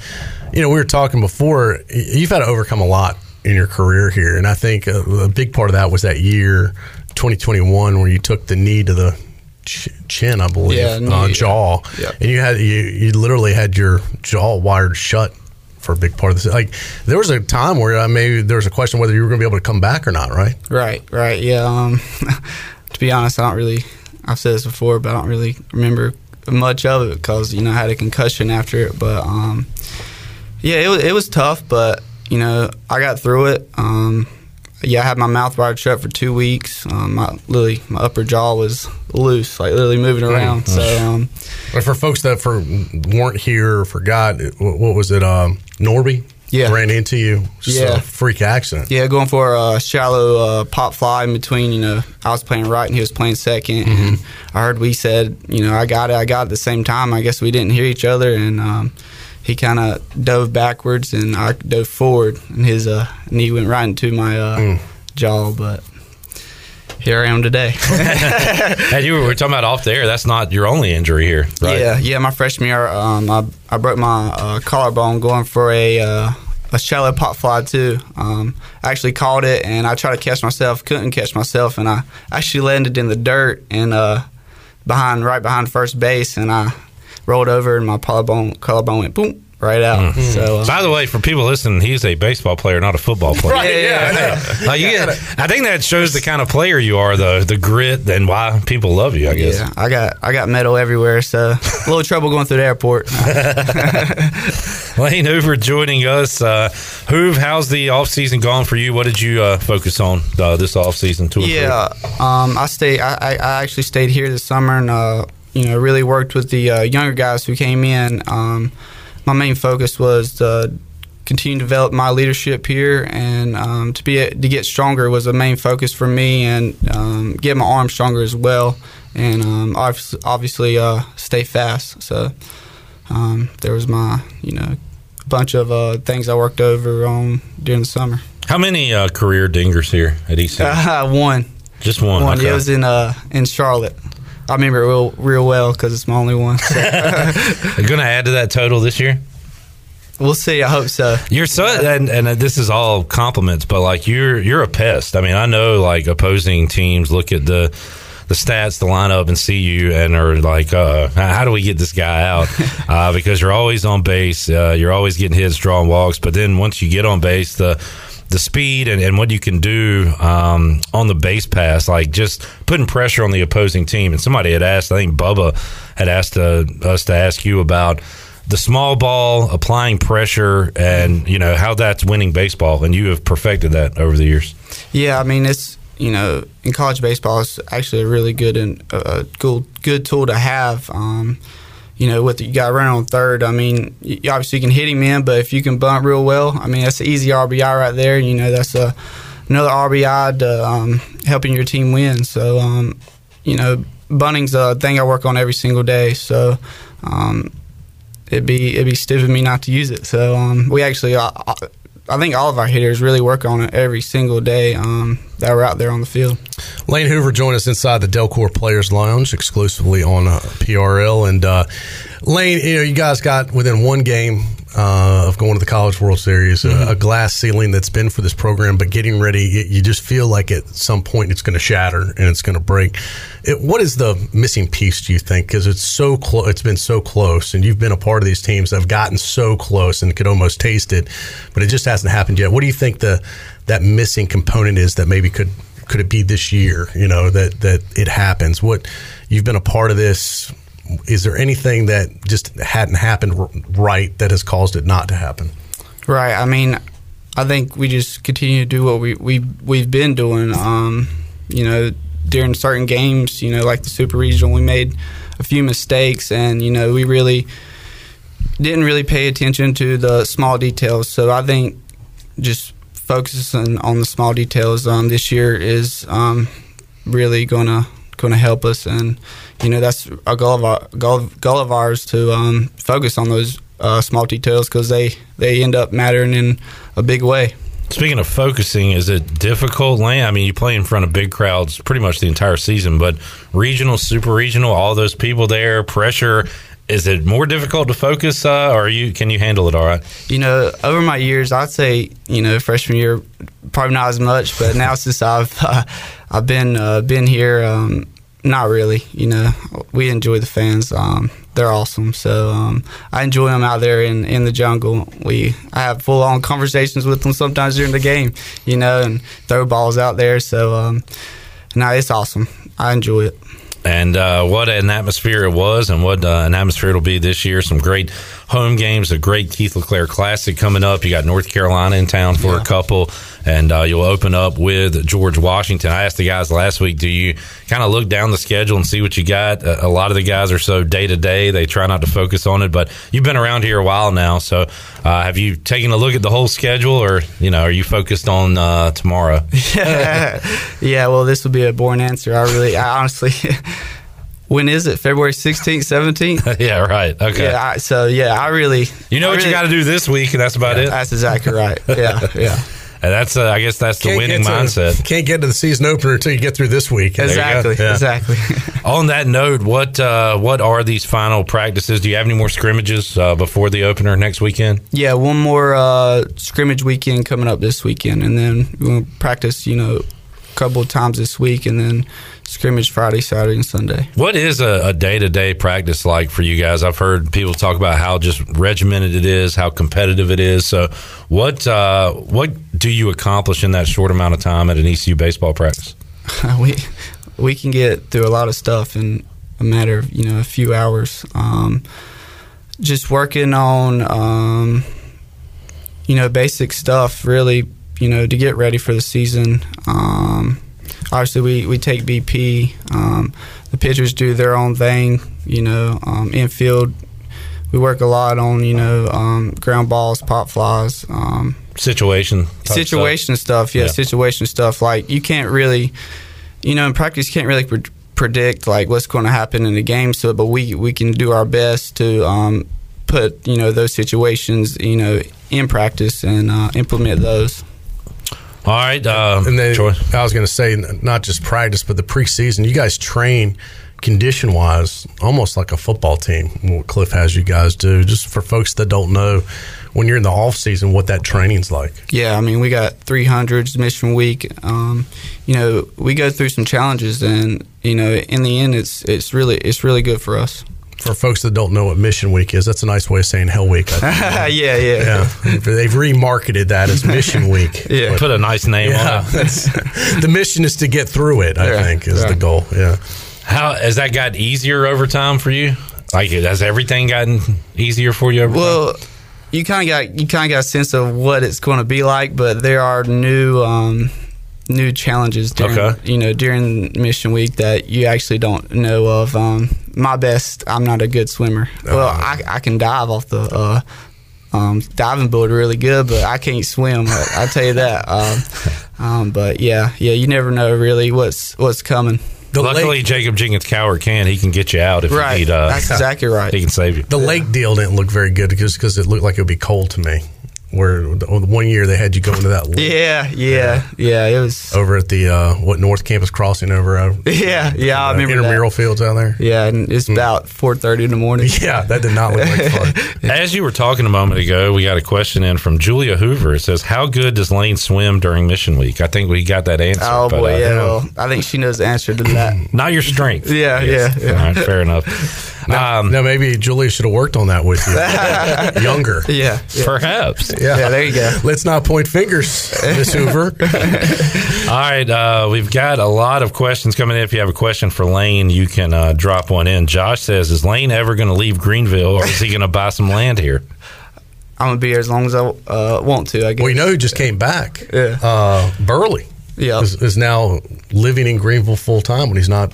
you know, we were talking before. You've had to overcome a lot in your career here, and I think a, a big part of that was that year 2021 where you took the knee to the ch- chin, I believe, Yeah, uh, yeah. jaw, Yep. and you had you you literally had your jaw wired shut. For a big part of this, like there was a time where uh, maybe there was a question whether you were going to be able to come back or not, right? Right, right. Yeah. Um, to be honest, I don't really I've said this before, but I don't really remember much of it because you know I had a concussion after it. But um, yeah, it was, it was tough, but you know I got through it. Um, yeah, I had my mouth wired shut for two weeks. Um, my literally my upper jaw was loose, like literally moving around. So um, But for folks that for weren't here or forgot, what was it? Um, Norby Yeah. ran into you. Just Yeah. a freak accident. yeah, going for a shallow uh, pop fly in between. You know, I was playing right and he was playing 2nd and I heard we said, you know, I got it, I got it at the same time. I guess we didn't hear each other, and um, he kind of dove backwards and I dove forward, and his uh, knee went right into my uh, jaw. But here I am today. And you were, were talking about off the air. That's not your only injury here, right? Yeah, yeah. My freshman year, um, I, I broke my uh, collarbone going for a uh, a shallow pop fly too. Um, I actually caught it and I tried to catch myself, couldn't catch myself, and I actually landed in the dirt and uh, behind right behind first base, and I rolled over and my collarbone collarbone went boom right out. So uh, By the way, for people listening, he's a baseball player, not a football player. Right, Yeah, yeah, yeah, I. Like, you get- I think that shows the kind of player you are, though, the grit and why people love you. I guess. yeah, I got I got metal everywhere, so a little trouble going through the airport. Lane Hoover joining us. Uh, Hoove, how's the off season gone for you? What did you uh, focus on uh, this off season? Two? Yeah, um, I stayed. I, I I actually stayed here this summer, and uh, you know, really worked with the uh, younger guys who came in. Um, my main focus was to continue to develop my leadership here, and um, to be to get stronger was the main focus for me, and um, get my arm stronger as well, and um, obviously, uh, stay fast. So um, there was my you know bunch of uh, things I worked over on during the summer. How many uh, career dingers here at East? End? one. Just one. one. okay. It was in uh in Charlotte. I remember it real real well because it's my only one. So Are you going to add to that total this year? we'll see. I hope so. You're so, and, and this is all compliments, but like you're you're a pest. I mean, I know like opposing teams look at the the stats, the lineup, and see you and are like, uh, how do we get this guy out? Uh, because you're always on base, uh, you're always getting hits, drawing walks, but then once you get on base, the the speed and, and what you can do um, on the base pass, like just putting pressure on the opposing team. And somebody had asked, I think Bubba had asked uh, us to ask you about the small ball, applying pressure, and you know how that's winning baseball. And you have perfected that over the years. Yeah, I mean it's you know in college baseball it's actually a really good and uh, good good tool to have. Um, you know, with you got running on third. I mean, you you obviously can hit him in, but if you can bunt real well, I mean that's an easy RBI right there. You know, that's a another RBI to um, helping your team win. So, um, you know, bunting's a thing I work on every single day. So, um, it'd be it'd be stupid of me not to use it. So, um, we actually, I, I, I think all of our hitters really work on it every single day um, that we're out there on the field. Lane Hoover joined us inside the Delcor Players Lounge exclusively on uh, PRL. And uh, Lane, you know, you guys got within one game uh, of going to the College World Series, uh, a glass ceiling that's been for this program, but getting ready, you, you just feel like at some point it's going to shatter and it's going to break. It, what is the missing piece, do you think? Because it's so close, it's been so close, and you've been a part of these teams that have gotten so close and could almost taste it, but it just hasn't happened yet. What do you think the that missing component is that maybe could could it be this year you know that that it happens what you've been a part of this is there anything that just hadn't happened right that has caused it not to happen Right. I mean, I think we just continue to do what we we we've been doing. Um, you know, during certain games, you know, like the Super Regional, we made a few mistakes, and you know, we really didn't really pay attention to the small details. So I think just focusing on the small details um, this year is um, really gonna gonna help us, and you know, that's a goal of our goal, goal of ours to um, focus on those uh, small details because they they end up mattering in a big way. Speaking of focusing, is it difficult, Lane? I mean, you play in front of big crowds pretty much the entire season, but regional, super regional, all those people there, pressure. Is it more difficult to focus, uh, or you can you handle it all right? You know, over my years, I'd say you know freshman year probably not as much, but now since I've uh, I've been uh, been here, um, not really. You know, we enjoy the fans. Um, they're awesome. So um, I enjoy them out there in, in the jungle. We I have full on conversations with them sometimes during the game. You know, and throw balls out there. So um, no, it's awesome. I enjoy it. And uh, what an atmosphere it was, and what uh, an atmosphere it'll be this year. Some great home games, a great Keith LeClair Classic coming up. You got North Carolina in town for yeah. a couple, and uh, you'll open up with George Washington. I asked the guys last week, do you kind of look down the schedule and see what you got? A, a lot of the guys are so day to day; they try not to focus on it. But you've been around here a while now, so uh, have you taken a look at the whole schedule, or you know, are you focused on uh, tomorrow? yeah, yeah. Well, this would be a boring answer. I really, I honestly. when is it? February 16th, 17th? yeah, right. Okay. Yeah, I, so, yeah, I really. You know I what really, you got to do this week, and that's about yeah, it? That's exactly right. Yeah, yeah. And that's, uh, I guess, that's the Can't winning to- mindset. Can't get to the season opener until you get through this week. Exactly, Yeah. exactly. On that note, what uh, what are these final practices? Do you have any more scrimmages uh, before the opener next weekend? yeah, one more uh, scrimmage weekend coming up this weekend, and then we'll practice, you know, a couple of times this week, and then scrimmage Friday, Saturday, and Sunday. What is a day to day practice like for you guys? I've heard people talk about how just regimented it is, how competitive it is. So, what uh, what do you accomplish in that short amount of time at an ECU baseball practice? we we can get through a lot of stuff in a matter of you know a few hours. Um, just working on um, you know basic stuff, really. You know to get ready for the season. Um, obviously, we, we take BP. Um, the pitchers do their own thing. You know, um, infield. We work a lot on you know um, ground balls, pop flies. Um, Situation, type stuff? situation stuff. Yeah, Yeah. situation stuff. Like you can't really, you know, in practice you can't really pre- predict like what's going to happen in the game. So, but we we can do our best to um, put you know those situations you know in practice and uh, implement those. All right, uh, And then Troy. I was going to say, not just practice, but the preseason. You guys train condition wise almost like a football team. What Cliff has you guys do, just for folks that don't know, when you're in the off season, what that training's like. Yeah, I mean we got 300s mission week. Um, you know we go through some challenges, and you know in the end it's it's really it's really good for us. For folks that don't know what Mission Week is, that's a nice way of saying Hell Week. I think. yeah, yeah, yeah, they've remarketed that as Mission Week. Yeah. Put a nice name Yeah, on it. the mission is to get through it. I Yeah, think is the goal. Yeah. How has that got easier over time for you? Like, has everything gotten easier for you over time? Well, you kind of got you kind of got a sense of what it's going to be like, but there are new um, new challenges during Okay. you know during mission week that you actually don't know of. Um, my best, I'm not a good swimmer. Well, I, I can dive off the. Uh, um, diving board really good, but I can't swim. I, I tell you that. Um, um, but yeah, yeah, you never know really what's what's coming. The Luckily, lake, Jacob Jenkins Cowart can. He can get you out if Right, you need. Uh, that's exactly right. He can save you. the lake deal didn't look very good because because it looked like it would be cold to me. Where the, the one year they had you go into that lake Yeah, yeah, yeah. It was. over at the uh, what North Campus Crossing over uh, Yeah, yeah. I remember that. fields out there. Yeah, and it's about four thirty in the morning. Yeah, that did not look like fun. As you were talking a moment ago, we got a question in from Julia Hoover. It says, "How good does Lane swim during Mission Week?" I think we got that answer. Oh but, boy, uh, yeah. Well, I think she knows the answer to that. Not your strength. Yeah, yeah, yeah. All right, fair enough. Um, now maybe Julia should have worked on that with you younger. Yeah, yeah. Perhaps. Yeah. Yeah, there you go. Let's not point fingers, Miss Hoover. All right, uh, we've got a lot of questions coming in. If you have a question for Lane, you can uh, drop one in. Josh says, "Is Lane ever going to leave Greenville, or is he going to buy some land here?" I'm gonna be here as long as I uh, want to. I guess. Well, you know who just came back? Yeah. Uh, Burley Yep. is, is now living in Greenville full time when he's not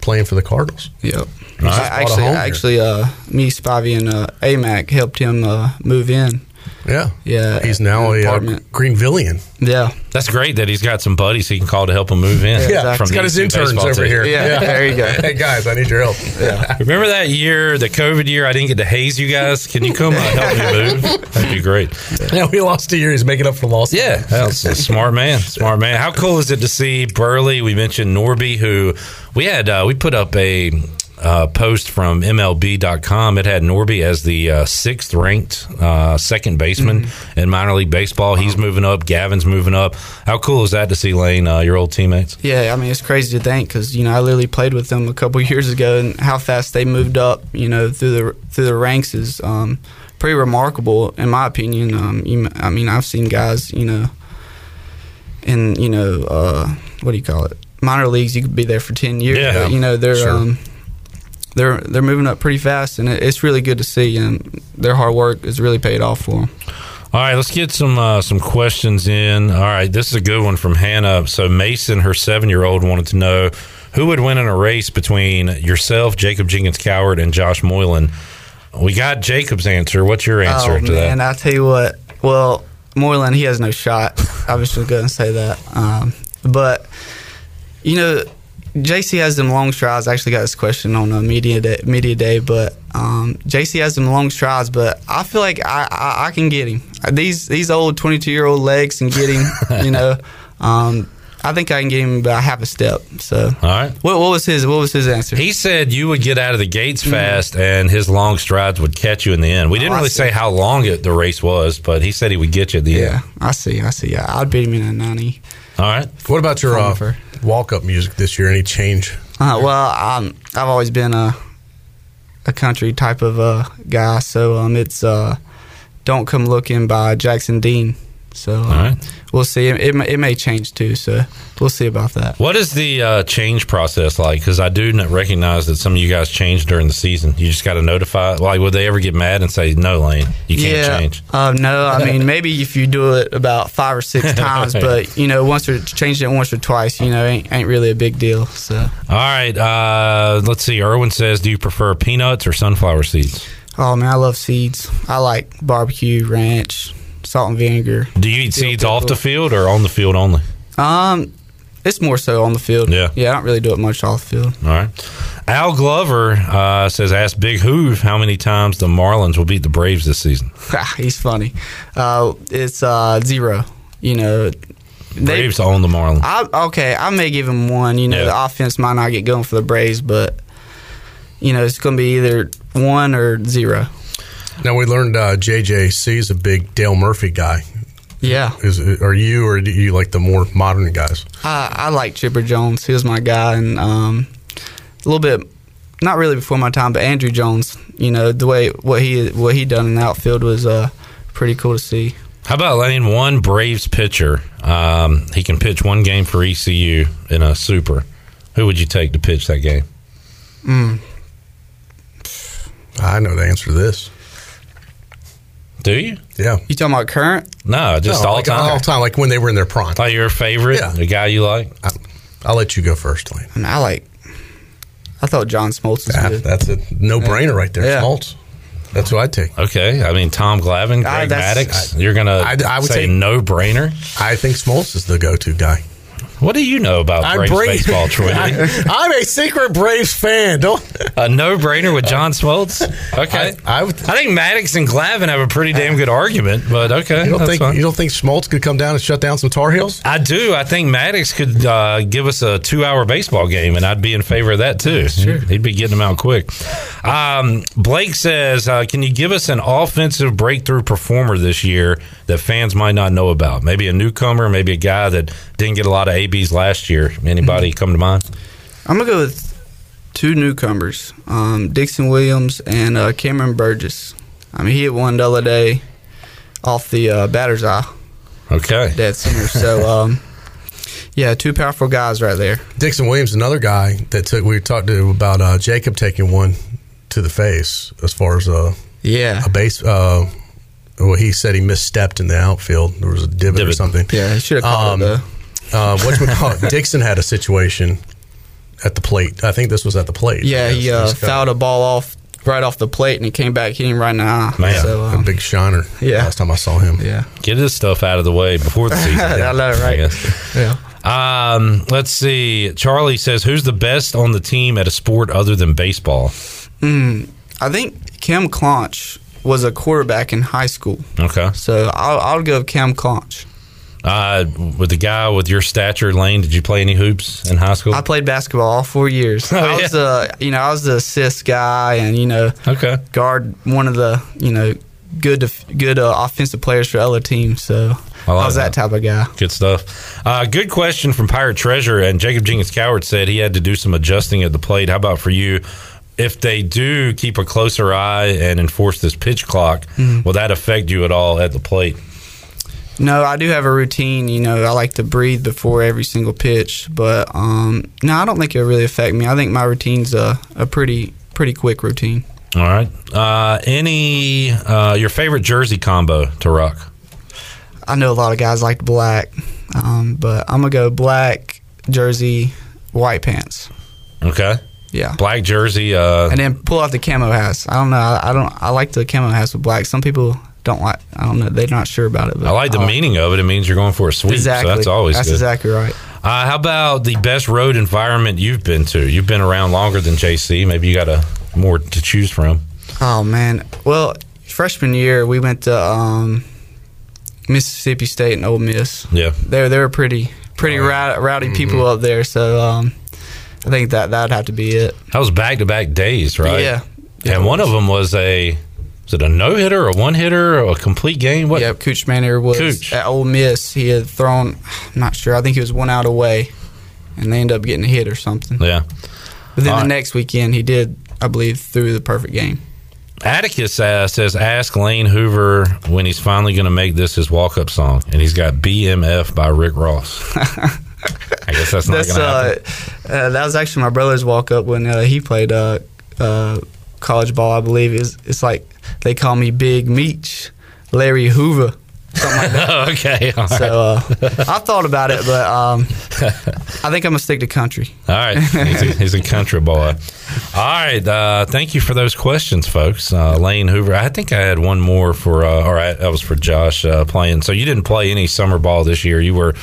playing for the Cardinals. Yep. He's I actually, actually, uh, me, Spivey, and uh, AMAC helped him uh, move in. Yeah, Yeah, He's now a uh, apartment. Greenvillian. Yeah, That's great that he's got some buddies he can call to help him move in. Yeah, from he's got the his ECU interns over team. here. Yeah, there you go. hey guys, I need your help. Yeah. Remember that year, the COVID year, I didn't get to haze you guys? Can you come uh, help me move? That'd be great. Yeah, we lost a year. He's making up for lost. Yeah, that's a smart man. Smart man. How cool is it to see Burley? We mentioned Norby, who we had, uh, we put up a uh, post from MLB.com. It had Norby as the uh, sixth ranked uh, second baseman in minor league baseball. He's moving up. Gavin's moving up. How cool is that to see Lane, uh, your old teammates? yeah. I mean, it's crazy to think because you know I literally played with them a couple years ago, and how fast they moved up, you know, through the through the ranks is um, pretty remarkable in my opinion. Um, you, I mean, I've seen guys, you know, in you know, uh, what do you call it? minor leagues, you could be there for ten years. Yeah. but, you know they're Sure. um, they're they're moving up pretty fast, and it, it's really good to see. And their hard work has really paid off for them. All right, let's get some uh, some questions in. All right, this is a good one from Hannah. So Mason, her seven year old, wanted to know who would win in a race between yourself, Jacob Jenkins Cowart, and Josh Moylan. We got Jacob's answer. What's your answer oh to man, that? I tell you what. Well, Moylan, he has no shot. I was just going to say that. Um, but you know, JC has them long strides. I actually got this question on a media day, media day, but um, JC has them long strides. But I feel like I, I, I can get him. These these old twenty two year old legs can get him. you know, um, I think I can get him about half a step. So, All right. what, what was his what was his answer? He said you would get out of the gates fast, and his long strides would catch you in the end. We didn't Mm. Oh, really see. say how long it, the race was, but he said he would get you at the yeah, end. I see. I see. Yeah, I'd beat him in a ninety. All right. What about your uh, Oliver. Walk up music this year? Any change? Uh, well, um, I've always been a a country type of uh, guy, so um, it's uh, "Don't Come Looking" by Jackson Dean. So uh, All right. we'll see. It, it, may- it may change too, so we'll see about that. What is the uh, change process like? Because I do recognize that some of you guys change during the season. You just got to notify. Like, would they ever get mad and say, "No, Lane, you can't yeah, change"? Uh, no, I mean maybe if you do it about five or six times, but you know once or changing it once or twice, you know ain't, ain't really a big deal. So All right. Uh, let's see. Irwin says, "Do you prefer peanuts or sunflower seeds? oh man, I love seeds. I like barbecue, ranch, salt and vinegar. Do you eat seeds off the field or on the field only?" Um, it's more so on the field. Yeah. yeah. I don't really do it much off the field. All right. Al Glover uh, says, "Ask Big Hoove how many times the Marlins will beat the Braves this season." He's funny. Uh, it's uh, zero. You know, they, Braves own the Marlins. I, okay, I may give him one. You know, Yeah. the offense might not get going for the Braves, but you know, it's going to be either one or zero. Now we learned uh, JJC is a big Dale Murphy guy. Yeah, Is are you or do you like the more modern guys? I, I like Chipper Jones. He was my guy, and um, a little bit, not really before my time, but Andruw Jones. You know, the way what he what he done in the outfield was uh, pretty cool to see. How about letting one Braves pitcher? Um, he can pitch one game for ECU in a super. Who would you take to pitch that game? I know the answer to this. Do you? Yeah, You talking about current? No, just No, all like, time. all time, like when they were in their prime. Like your favorite, Yeah. the guy you like. I'll let you go first, Lane. I, mean, I like. I thought John Smoltz was Ah, good. that's a no brainer right there. Yeah. Smoltz. That's who I'd take. Okay, I mean Tom Glavine, Ah, Greg that's- Maddux. You're gonna I- I would say say- no brainer. I think Smoltz is the go-to guy. What do you know about Braves Braves- baseball, Troy? I'm a secret Braves fan. Don't. a no brainer with John Smoltz. Okay, I, I would. I think Maddux and Glavine have a pretty damn good argument, but okay, You don't think fine. you don't think Smoltz could come down and shut down some Tar Heels? I do. I think Maddux could uh, give us a two-hour baseball game, and I'd be in favor of that too. Sure, he'd be getting them out quick. Um, Blake says, uh, "Can you give us an offensive breakthrough performer this year that fans might not know about? Maybe a newcomer, maybe a guy that didn't get a lot of ABs last year. Anybody come to mind? I'm gonna go with two newcomers, um, Dixon Williams and uh, Cameron Burgess. I mean, he hit one the other day off the uh, batter's eye, Okay, dead center. So, um, yeah, two powerful guys right there. Dixon Williams, another guy that took. We talked to about uh, Jacob taking one to the face as far as a, Yeah, a base. Uh, well, he said he misstepped in the outfield. There was a divot, or something. yeah, he should have caught Um, it though. Uh, what Dixon had a situation at the plate. I think this was at the plate. Yeah, he Yes, uh, he's fouled a ball off right off the plate, and he came back hitting him right in the eye. Man, so, a um, big shiner. Yeah. last time I saw him. yeah, get this stuff out of the way before the season. I know, right? yeah. Um, let's see. Charlie says, "Who's the best on the team at a sport other than baseball?" Mm, I think Cam Clonch was a quarterback in high school, Okay. so I'll, I'll go with Cam Clonch. Uh, with the guy with your stature, Lane, did you play any hoops in high school? I played basketball all four years. Oh, I was the you know I was the assist guy and you know okay. guard one of the you know good def- good uh, offensive players for other teams. So I I, was that. that. type of guy. Good stuff. Uh, good question from Pirate Treasure. And Jacob Jenkins Cowart said he had to do some adjusting at the plate. How about for you? If they do keep a closer eye and enforce this pitch clock, Mm-hmm. will that affect you at all at the plate? No, I do have a routine. You know, I like to breathe before every single pitch, but um, no, I don't think it really affect me. I think my routine's a, a pretty pretty quick routine. All right. Uh, any uh, your favorite jersey combo to rock? I know a lot of guys like black, um, but I'm gonna go black jersey, white pants. Okay. Yeah. Black jersey. Uh, and then pull out the camo hats. I don't know. I, I don't. I like the camo hats with black. Some people don't like. I don't know. They're not sure about it. But I like the meaning of it. It means you're going for a sweep. Exactly. So that's always good. that's good. exactly right. Uh, how about the best road environment you've been to? You've been around longer than JC. Maybe you got a more to choose from. Oh man. Well, freshman year we went to um, Mississippi State and Ole Miss. Yeah. They they were pretty pretty rowdy, rowdy Mm-hmm. people up there. So um, I think that that'd have to be it. That was back to back days, right? Yeah. Yeah, and it one of them was a was it a no hitter, a one hitter, or a complete game? What? Yep, Kuchmaner was Cooch. at Ole Miss. He had thrown, I'm not sure. I think he was one out away, and they ended up getting a hit or something. Yeah. But then All the right. next weekend, he did, I believe, through the perfect game. Atticus uh, says, ask Lane Hoover when he's finally going to make this his walk up song. And he's got BMF by Rick Ross. I guess that's not That's going to uh, happen. uh, that was actually my brother's walk up when uh, he played uh, uh, college ball. I believe it's, it's like they call me Big Meech, Larry Hoover, something like that. okay. All right. So uh, I've thought about it, but um, I think I'm gonna stick to country. All right. He's a, he's a country boy. All right. Uh, thank you for those questions, folks. Uh, Lane Hoover. I think I had one more for, uh, all right, that was for Josh uh, playing. So you didn't play any summer ball this year. You were,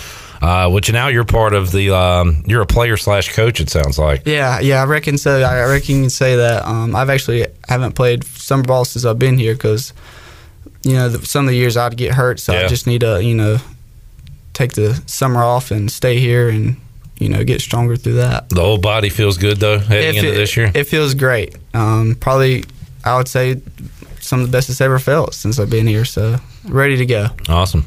uh, which now you're part of the, um, you're a player slash coach, it sounds like. Yeah, yeah, I reckon so. I reckon you can say that. Um, I've actually haven't played summer ball since I've been here because, you know, the, some of the years I'd get hurt, so Yeah. I just need to, you know, take the summer off and stay here and, you know, get stronger through that. The whole body feels good, though, heading into this year. It feels great. Um, probably, I would say, some of the best it's ever felt since I've been here. So ready to go. Awesome.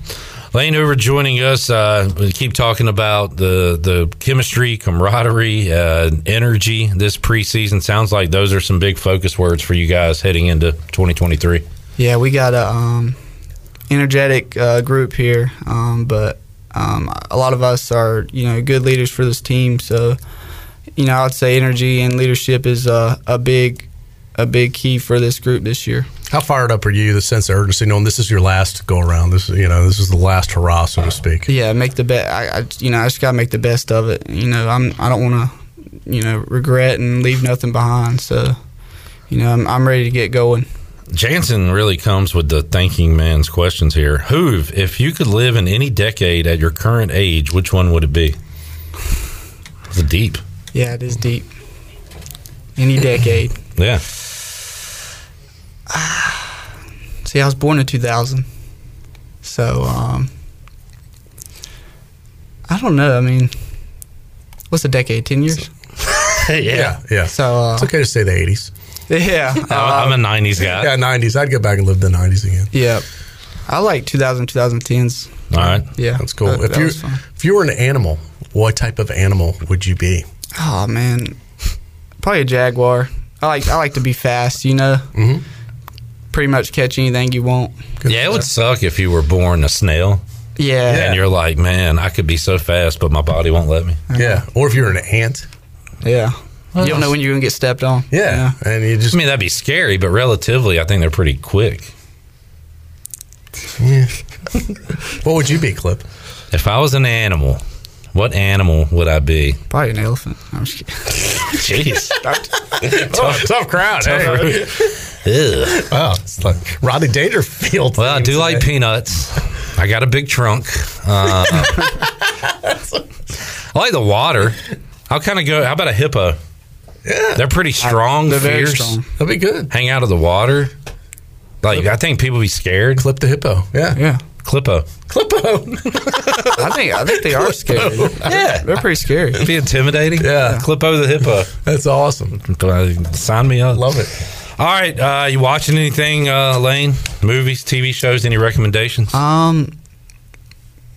Lane Hoover joining us. Uh, we keep talking about the the chemistry, camaraderie, uh, energy this preseason. Sounds like those are some big focus words for you guys heading into 2023. Yeah, we got a um, energetic uh, group here, um, but um, a lot of us are you know good leaders for this team. So you know, I'd say energy and leadership is uh, a big a big key for this group this year. How fired up are you? The sense of urgency, knowing this is your last go around. This is you know this is the last hurrah, so to speak. Yeah, make the best. I, I you know I just gotta make the best of it. You know, I'm I don't want to you know regret and leave nothing behind. So you know I'm, I'm ready to get going. Jansen really comes with the thinking man's questions here. Hoove, if you could live in any decade at your current age, which one would it be? It's deep. Yeah, it is deep. Any decade. Yeah. See, I was born in 2000. So, um, I don't know. I mean, what's a decade? 10 years? yeah. yeah. yeah. So, uh, It's okay to say the '80s. yeah. I'm a 90s guy. Yeah, '90s. I'd go back and live the '90s again. yeah. I like 2000, 2010s. All right. Yeah. That's cool. That, if that you if you were an animal, what type of animal would you be? Oh, man. Probably a jaguar. I like I like to be fast, you know? Mhm. Pretty much catch anything you want. Yeah, it would suck if you were born a snail Yeah. and you're like, man, I could be so fast, but my body won't let me. Yeah. Or if you're an ant. Yeah. you don't know when you're going to get stepped on. Yeah. And you just I mean, that'd be scary, but relatively, I think they're pretty quick. yeah. what would you be, Clip? If I was an animal, what animal would I be? Probably an elephant. I'm just kidding. Jeez. tough, tough crowd. hey. Ugh. Wow, it's like Rodney Dangerfield. Well, I do theme like peanuts. I got a big trunk. Uh, I like the water. I'll kind of go. How about a hippo? Yeah, They're pretty strong, They're very fierce. strong. that'd be good. Hang out of the water. Like I think people be scared. Clip the hippo. Yeah, Yeah. Clippo. Clippo. I think I think they are scary. Yeah. They're pretty scary. It'd Be intimidating. Yeah. Clippo the hippo. That's awesome. Sign me up. Love it. All right. Uh, you watching anything, uh, Lane? Movies, TV shows? Any recommendations? Um,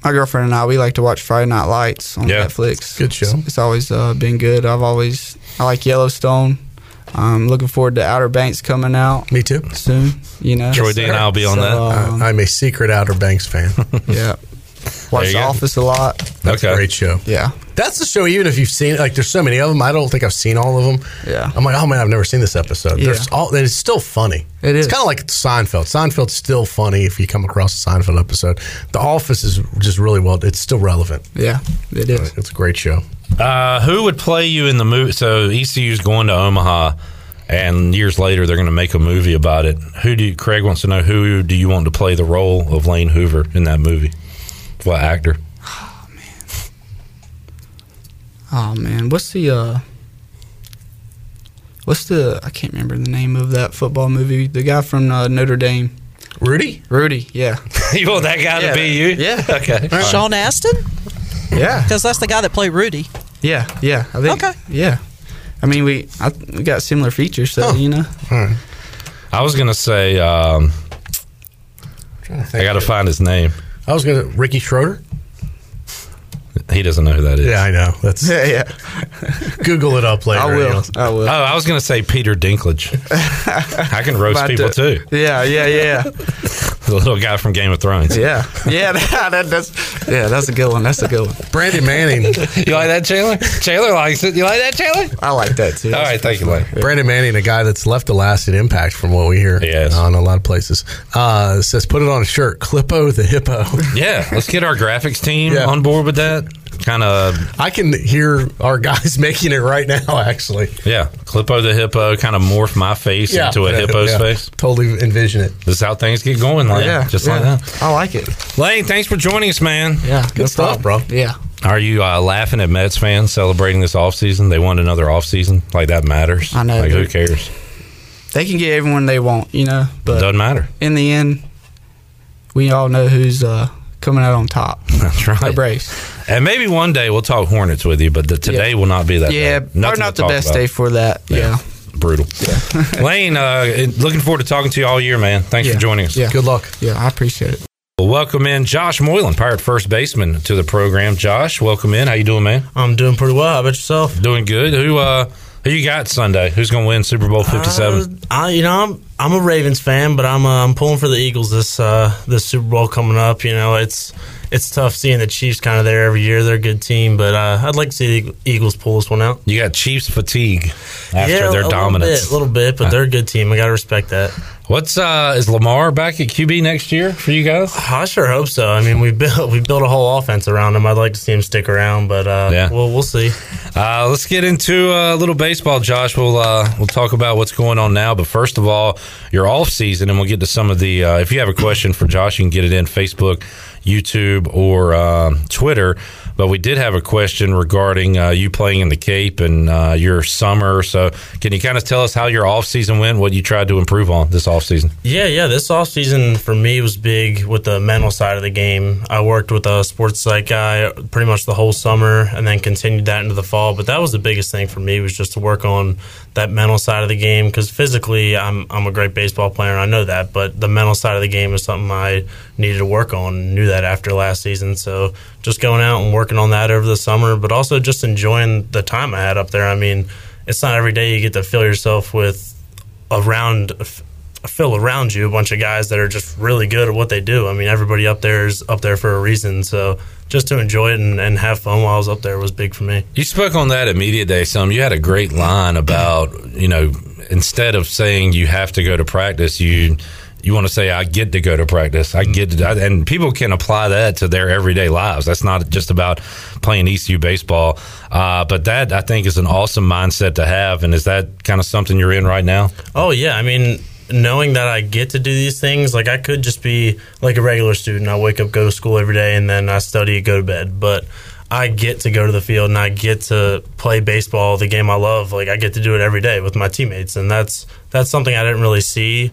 my girlfriend and I we like to watch Friday Night Lights on Yeah. Netflix. Good show. It's, it's always uh, been good. I've always I like Yellowstone. I'm looking forward to Outer Banks coming out Me too. soon. You know, Troy D and I'll be on So, that. um, I'm a secret Outer Banks fan. yeah, watch The go. Office a lot. That's Okay. a great show. Yeah, That's the show. Even if you've seen, like, there's so many of them. I don't think I've seen all of them. Yeah. I'm like, oh man, I've never seen this episode. Yeah. There's all. It's still funny. It It's kind of like Seinfeld. Seinfeld's still funny if you come across a Seinfeld episode. The Office is just really well. It's still relevant. yeah, it is. It's a great show. Uh, who would play you in the movie? So ECU's going to Omaha, and years later they're going to make a movie about it. Who do you, Craig wants to know? Who do you want to play the role of Lane Hoover in that movie? What actor? Oh man, what's the uh, what's the? I can't remember the name of that football movie. The guy from uh, Notre Dame, Rudy. Rudy. Yeah, you want that guy Yeah, to be you? yeah. Okay. Sean Astin? yeah, Because that's the guy that played Rudy. yeah, yeah. I think. Okay. Yeah, I mean we I, we got similar features, so you know. I was going to say um, I got to find his name. I was gonna Ricky Schroder. He doesn't know who that is. Yeah, I know. That's Yeah, yeah. Google it up later. I will. I will. Oh, I was going to say Peter Dinklage. I can roast About people to- too. Yeah, yeah, yeah, The little guy from Game of Thrones. yeah, yeah. That, that, that's yeah, that's a good one. That's a good one. Brandon Manning. You like that, Chandler? Chandler likes it. You like that, Chandler? I like that too. All right, thank you, Lane. Brandon Manning, a guy that's left a lasting impact from what we hear Yes. on a lot of places, uh, says put it on a shirt. Clippo the hippo. Yeah, let's get our graphics team Yeah. on board with that. Kind of, I can hear our guys making it right now. Actually, yeah. Clippo the hippo, kind of morph my face into a Yeah, hippo's yeah. face. Totally envision it. This is how things get going, Lane. yeah, just yeah. like that. I like it. Lane, thanks for joining us, man. Yeah, Good stuff, bro. Yeah. Are you uh, laughing at Mets fans celebrating this offseason? They want another offseason. Like that matters. I know, Like who cares? They can get everyone they want, you know, but Doesn't matter. in the end, we all know who's uh, coming out on top. That's right. The Braves. And maybe one day we'll talk Hornets with you, but the, today Yeah. will not be that. Yeah, day. probably not the best about. day for that. Yeah. Brutal. Yeah. Lane, uh, looking forward to talking to you all year, man. Thanks Yeah. for joining us. Yeah. Good luck. Yeah, I appreciate it. Well, welcome in Josh Moylan, Pirate first baseman, to the program. Josh, welcome in. How you doing, man? I'm doing pretty well. How about yourself? Doing good. Who uh who you got Sunday? Who's going to win Super Bowl 57? Uh, I, you know, I'm I'm a Ravens fan, but I'm uh, I'm pulling for the Eagles this uh, this Super Bowl coming up. You know, it's it's tough seeing the Chiefs kind of there every year. They're a good team, but uh, I'd like to see the Eagles pull this one out. you got Chiefs fatigue after yeah, their a dominance. little bit, little bit, but they're a good team. I got to respect that. What's uh is Lamar back at QB next year for you guys? I sure hope so. I mean, we built we built a whole offense around him. I'd like to see him stick around, but uh, Yeah. we'll we'll see. Uh, let's get into uh, a little baseball, Josh. We'll uh, we'll talk about what's going on now. But first of all, your off season, and we'll get to some of the. Uh, if you have a question for Josh, you can get it in Facebook, YouTube, or um Twitter. But we did have a question regarding uh, you playing in the Cape and uh, your summer. So, can you kind of tell us how your off season went? What you tried to improve on this off season? Yeah, yeah. This off season for me was big with the mental side of the game. I worked with a sports psych guy pretty much the whole summer, and then continued that into the fall. But that was the biggest thing for me was just to work on that mental side of the game because physically I'm I'm a great baseball player and I know that, but the mental side of the game is something I needed to work on. Knew that after last season, so just going out and working on that over the summer, but also just enjoying the time I had up there. I mean, it's not every day you get to fill yourself with around fill around you a bunch of guys that are just really good at what they do. I mean, everybody up there is up there for a reason. So just to enjoy it and, and have fun while I was up there was big for me. You spoke on that at media day some. You had a great line about you know instead of saying you have to go to practice, you you want to say I get to go to practice. I get to, and people can apply that to their everyday lives. That's not just about playing ECU baseball, uh, but that I think is an awesome mindset to have. And is that kind of something you're in right now? Oh yeah, I mean, knowing that I get to do these things, like I could just be like a regular student. I wake up, go to school every day, and then I study, go to bed. But I get to go to the field and I get to play baseball, the game I love. Like I get to do it every day with my teammates, and that's that's something I didn't really see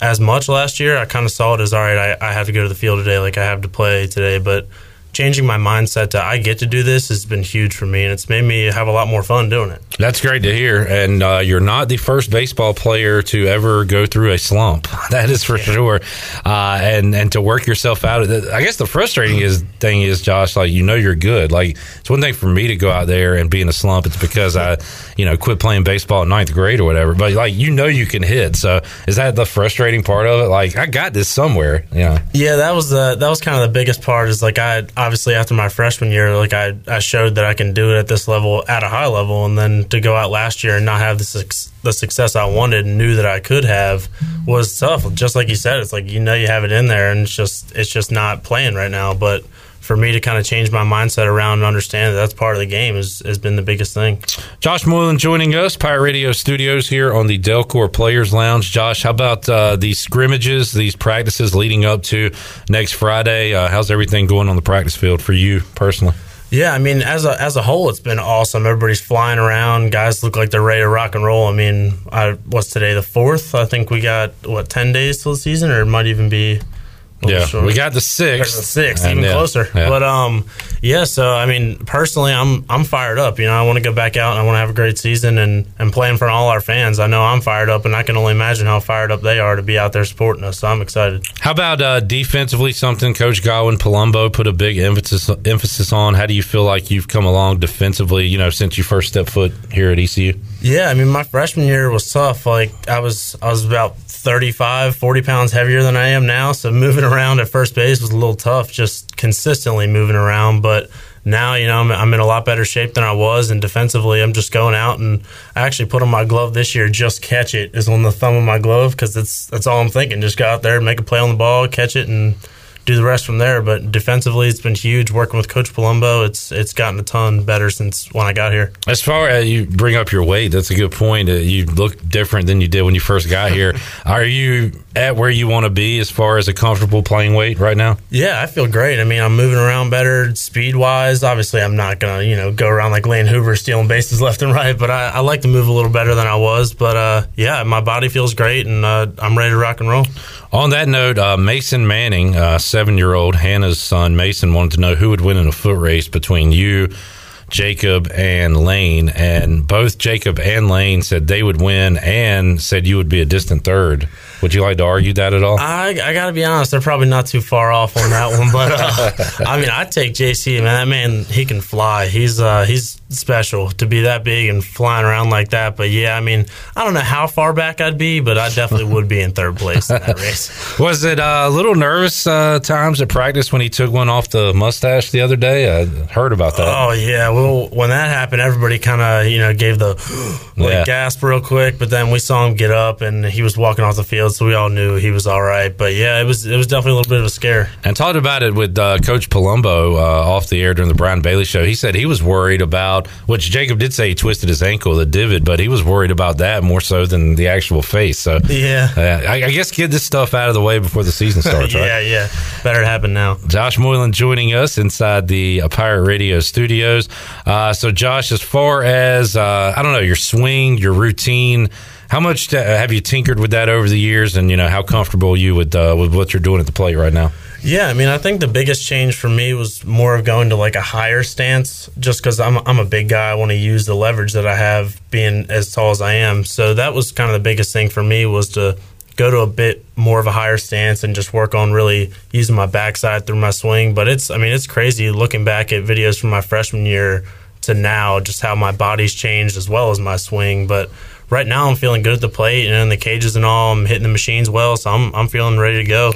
as much last year. I kind of saw it as all right. I, I have to go to the field today, like I have to play today, but changing my mindset to I get to do this has been huge for me, and it's made me have a lot more fun doing it. That's great to hear. And uh, you're not the first baseball player to ever go through a slump. That is for sure. Uh, and and to work yourself out. I guess the frustrating is thing is, Josh, like you know you're good. Like it's one thing for me to go out there and be in a slump. It's because I, you know, quit playing baseball in ninth grade or whatever. But like you know you can hit. So is that the frustrating part of it? Like I got this somewhere. You know. Yeah, that was the that was kind of the biggest part. Is like I obviously after my freshman year, like I I showed that I can do it at this level at a high level, and then to go out last year and not have the, su- the success I wanted and knew that I could have was tough. Just like you said, it's like you know you have it in there, and it's just it's just not playing right now. But for me to kind of change my mindset around and understand that that's part of the game has, has been the biggest thing. Josh Moylan joining us, Pirate Radio Studios here on the Delcor Players Lounge. Josh, how about uh, these scrimmages, these practices leading up to next Friday? Uh, how's everything going on the practice field for you personally? Yeah, I mean, as a as a whole, it's been awesome. Everybody's flying around. Guys look like they're ready to rock and roll. I mean, I what's today the fourth? I think we got what ten days till the season, or it might even be yeah, sure. we got the sixth, the sixth, even yeah, closer. Yeah. But um, yeah. So I mean, personally, I'm I'm fired up. You know, I want to go back out and I want to have a great season and and play in front of all our fans. I know I'm fired up, and I can only imagine how fired up they are to be out there supporting us. So I'm excited. How about uh, defensively? Something Coach Godwin Palumbo put a big emphasis emphasis on. How do you feel like you've come along defensively? You know, since you first stepped foot here at ECU. Yeah, I mean, my freshman year was tough. Like I was I was about 35, 40 pounds heavier than I am now. So moving around at first base was a little tough, just consistently moving around. But now, you know, I'm, I'm, in a lot better shape than I was. And defensively, I'm just going out and I actually put on my glove this year, just catch it is on the thumb of my glove because that's, that's all I'm thinking. Just go out there, make a play on the ball, catch it, and do the rest from there. But defensively, it's been huge working with Coach Palumbo. It's it's gotten a ton better since when I got here. As far as you bring up your weight, that's a good point. Uh, you look different than you did when you first got here. Are you at where you want to be as far as a comfortable playing weight right now? Yeah, I feel great. I mean, I'm moving around better speed wise. Obviously, I'm not gonna you know go around like Lane Hoover stealing bases left and right, but I, I like to move a little better than I was. But uh, yeah, my body feels great, and uh, I'm ready to rock and roll. On that note, uh, Mason Manning, uh, seven year old Hannah's son, Mason wanted to know who would win in a foot race between you Jacob and Lane, and both Jacob and Lane said they would win and said you would be a distant third. Would you like to argue that at all? I, I got to be honest, they're probably not too far off on that one. But uh, I mean, I take JC, man. That man, he can fly. He's uh, he's special to be that big and flying around like that. But yeah, I mean, I don't know how far back I'd be, but I definitely would be in third place in that race. Was it uh, a little nervous uh, times at practice when he took one off the mustache the other day? I heard about that. Oh yeah, well when that happened, everybody kind of you know gave the like yeah. gasp real quick, but then we saw him get up and he was walking off the field, so we all knew he was all right. But yeah, it was it was definitely a little bit of a scare. And talked about it with uh, Coach Palumbo uh, off the air during the Brian Bailey show. He said he was worried about which Jacob did say he twisted his ankle, the divot, but he was worried about that more so than the actual face. So yeah, uh, I, I, guess get this stuff out of the way before the season starts. yeah, right? yeah, better happen now. Josh Moylan joining us inside the uh, Pirate Radio studios. Uh, so, Josh, as far as uh, I don't know your swing, your routine. How much uh, have you tinkered with that over the years, and you know how comfortable you with uh, with what you're doing at the plate right now? Yeah, I mean, I think the biggest change for me was more of going to like a higher stance, just because I'm I'm a big guy. I want to use the leverage that I have, being as tall as I am. So that was kind of the biggest thing for me was to go to a bit more of a higher stance and just work on really using my backside through my swing. But it's, I mean, it's crazy looking back at videos from my freshman year to now, just how my body's changed as well as my swing. But right now, I'm feeling good at the plate and in the cages and all. I'm hitting the machines well, so I'm I'm feeling ready to go.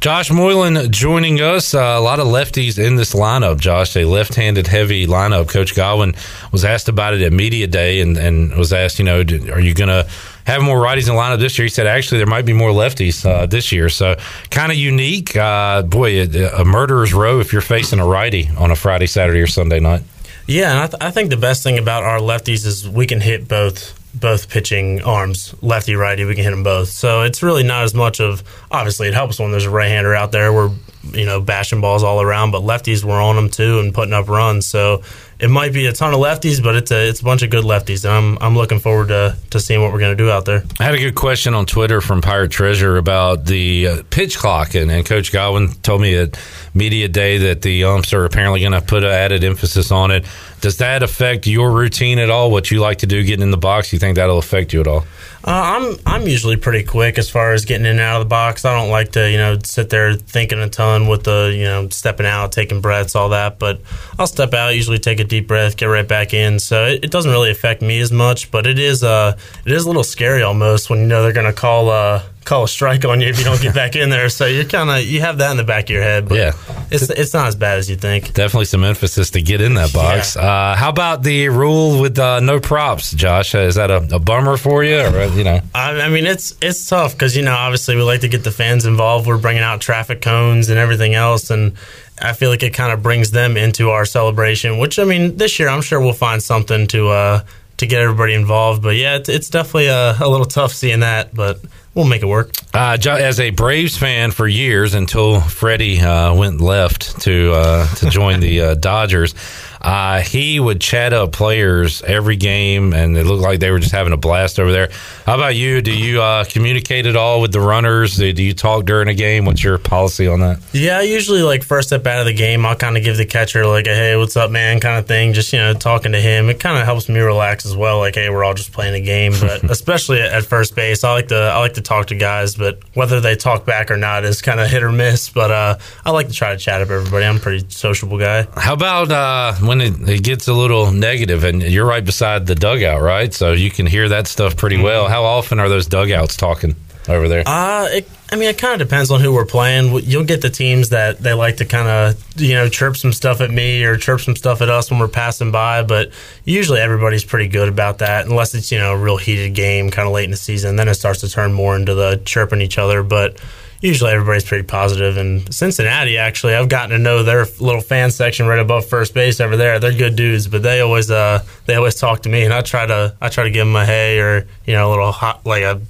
Josh Moylan joining us. Uh, a lot of lefties in this lineup, Josh. A left handed heavy lineup. Coach Godwin was asked about it at Media Day and, and was asked, you know, are you going to have more righties in the lineup this year? He said, actually, there might be more lefties uh, this year. So kind of unique. Uh, boy, a, a, murderer's row if you're facing a righty on a Friday, Saturday, or Sunday night. Yeah, and I, th- I think the best thing about our lefties is we can hit both both pitching arms, lefty righty. We can hit them both. So it's really not as much of. Obviously, it helps when there's a right hander out there. We're you know, bashing balls all around, but lefties were on them too and putting up runs. So it might be a ton of lefties, but it's a it's a bunch of good lefties, and I'm I'm looking forward to to seeing what we're going to do out there. I had a good question on Twitter from Pirate Treasure about the uh, pitch clock, and, and Coach Godwin told me at media day that the umps are apparently going to put an added emphasis on it. Does that affect your routine at all? What you like to do getting in the box? You think that'll affect you at all? Uh, I'm I'm usually pretty quick as far as getting in and out of the box. I don't like to you know sit there thinking a ton with the you know stepping out, taking breaths, all that. But I'll step out, usually take a deep breath, get right back in. So it, it doesn't really affect me as much. But it is uh it is a little scary almost when you know they're to call uh call a strike on you if you don't get back in there. So you're kind of you have that in the back of your head. But Yeah. it's it's not as bad as you think. Definitely some emphasis to get in that box. Uh, how about the rule with uh, no props, Josh? Is that a, a bummer for you, or you know? I, I mean, it's it's tough because you know obviously we like to get the fans involved. We're bringing out traffic cones and everything else, and I feel like it kind of brings them into our celebration. Which I mean, this year I'm sure we'll find something to uh, to get everybody involved. But yeah, it's, it's definitely a, a little tough seeing that, but we'll make it work. Uh, as a Braves fan for years until Freddie uh, went left to uh, to join the uh, Dodgers, uh, he would chat up players every game, and it looked like they were just having a blast over there. How about you? Do you uh, communicate at all with the runners? Do do you talk during a game? What's your policy on that? Yeah, usually like first step out of the game, I'll kind of give the catcher like a hey, what's up, man, kind of thing. Just you know, talking to him. It kind of helps me relax as well. Like hey, we're all just playing a game, but especially at, at first base, I like to I like to talk to guys, but whether they talk back or not is kind of hit or miss. But uh, I like to try to chat up everybody. I'm a pretty sociable guy. How about uh, when it, it gets a little negative, and you're right beside the dugout, right? So you can hear that stuff pretty well. How often are those dugouts talking over there? Uh, it, I mean, it kind of depends on who we're playing. You'll get the teams that they like to kind of, you know, chirp some stuff at me or chirp some stuff at us when we're passing by. But usually everybody's pretty good about that, unless it's, you know, a real heated game kind of late in the season. Then it starts to turn more into the chirping each other. But usually everybody's pretty positive. And Cincinnati, actually, I've gotten to know their little fan section right above first base over there. They're good dudes, but they always, uh, they always talk to me, and I try to, I try to give them a hey or, you know, a little hot, like a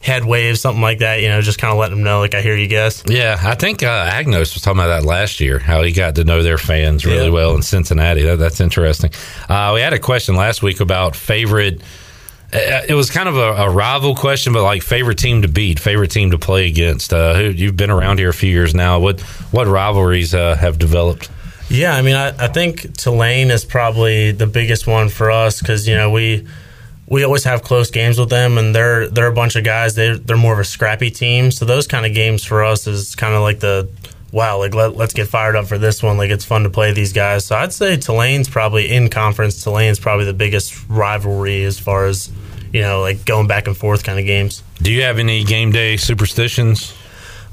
head wave, something like that. You know, just kind of let them know, like I hear you guys. Yeah, I think uh, Agnos was talking about that last year, how he got to know their fans really Yeah. well in Cincinnati. That, that's interesting. Uh, we had a question last week about favorite. Uh, It was kind of a, a rival question, but like favorite team to beat, favorite team to play against. Uh, who you've been around here a few years now. What what rivalries uh, have developed? Yeah, I mean, I, I think Tulane is probably the biggest one for us because you know we we always have close games with them, and they're they're a bunch of guys. They they're more of a scrappy team, so those kind of games for us is kind of like the wow, like let, let's get fired up for this one. Like it's fun to play these guys. So I'd say Tulane's probably in conference. Tulane's probably the biggest rivalry as far as you know, like going back and forth kind of games. Do you have any game day superstitions?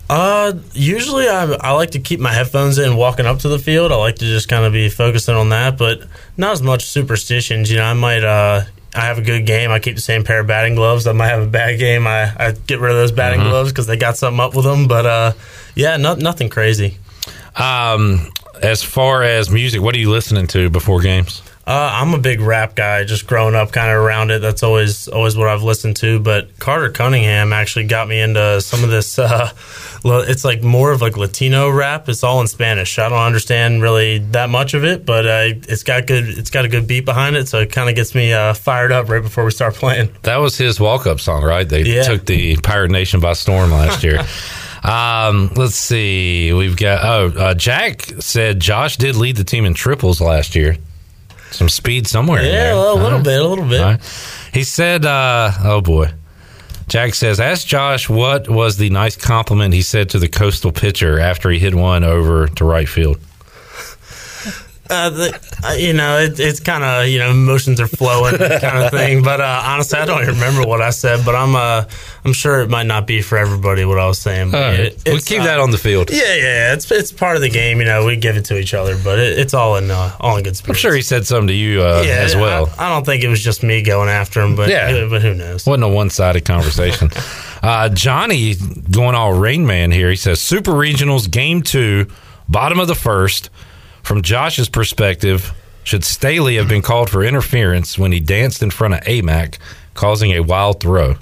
Uh, usually I, I like to keep my headphones in walking up to the field. I like to just kind of be focusing on that, but not as much superstitions. You know, I might uh, I have a good game. I keep the same pair of batting gloves. I might have a bad game. I, I get rid of those batting gloves because they got something up with them. But uh, yeah, no, nothing crazy. Um, as far as music, what are you listening to before games? Uh, I'm a big rap guy, just growing up kind of around it. That's always always what I've listened to. But Carter Cunningham actually got me into some of this. Uh, it's like more of like Latino rap. It's all in Spanish. I don't understand really that much of it, but uh, it's got good. It's got a good beat behind it, so it kind of gets me uh, fired up right before we start playing. That was his walk up song, right? They Yeah. took the Pirate Nation by storm last year. um, let's see. We've got, oh, uh, Jack said Josh did lead the team in triples last year. Some speed somewhere. Yeah, there. a little, bit, a little bit. Right. He said, uh, oh boy. Jack says, ask Josh what was the nice compliment he said to the coastal pitcher after he hit one over to right field. Uh, the, uh, you know, it, it's kind of you know emotions are flowing kind of thing. But uh, honestly, I don't even remember what I said. But I'm uh, I'm sure it might not be for everybody what I was saying. Right. it- we'll it's, keep uh, that on the field. Yeah, yeah, yeah. It's it's part of the game. You know, we give it to each other, but it, it's all in uh, all in good spirits. I'm sure he said something to you uh, yeah, as well. I, I don't think it was just me going after him, but Yeah. but who knows? Wasn't a one sided conversation. uh, Johnny going all Rain Man here. He says Super Regionals Game Two, bottom of the first. From Josh's perspective, should Staley have been called for interference when he danced in front of AMAC, causing a wild throw?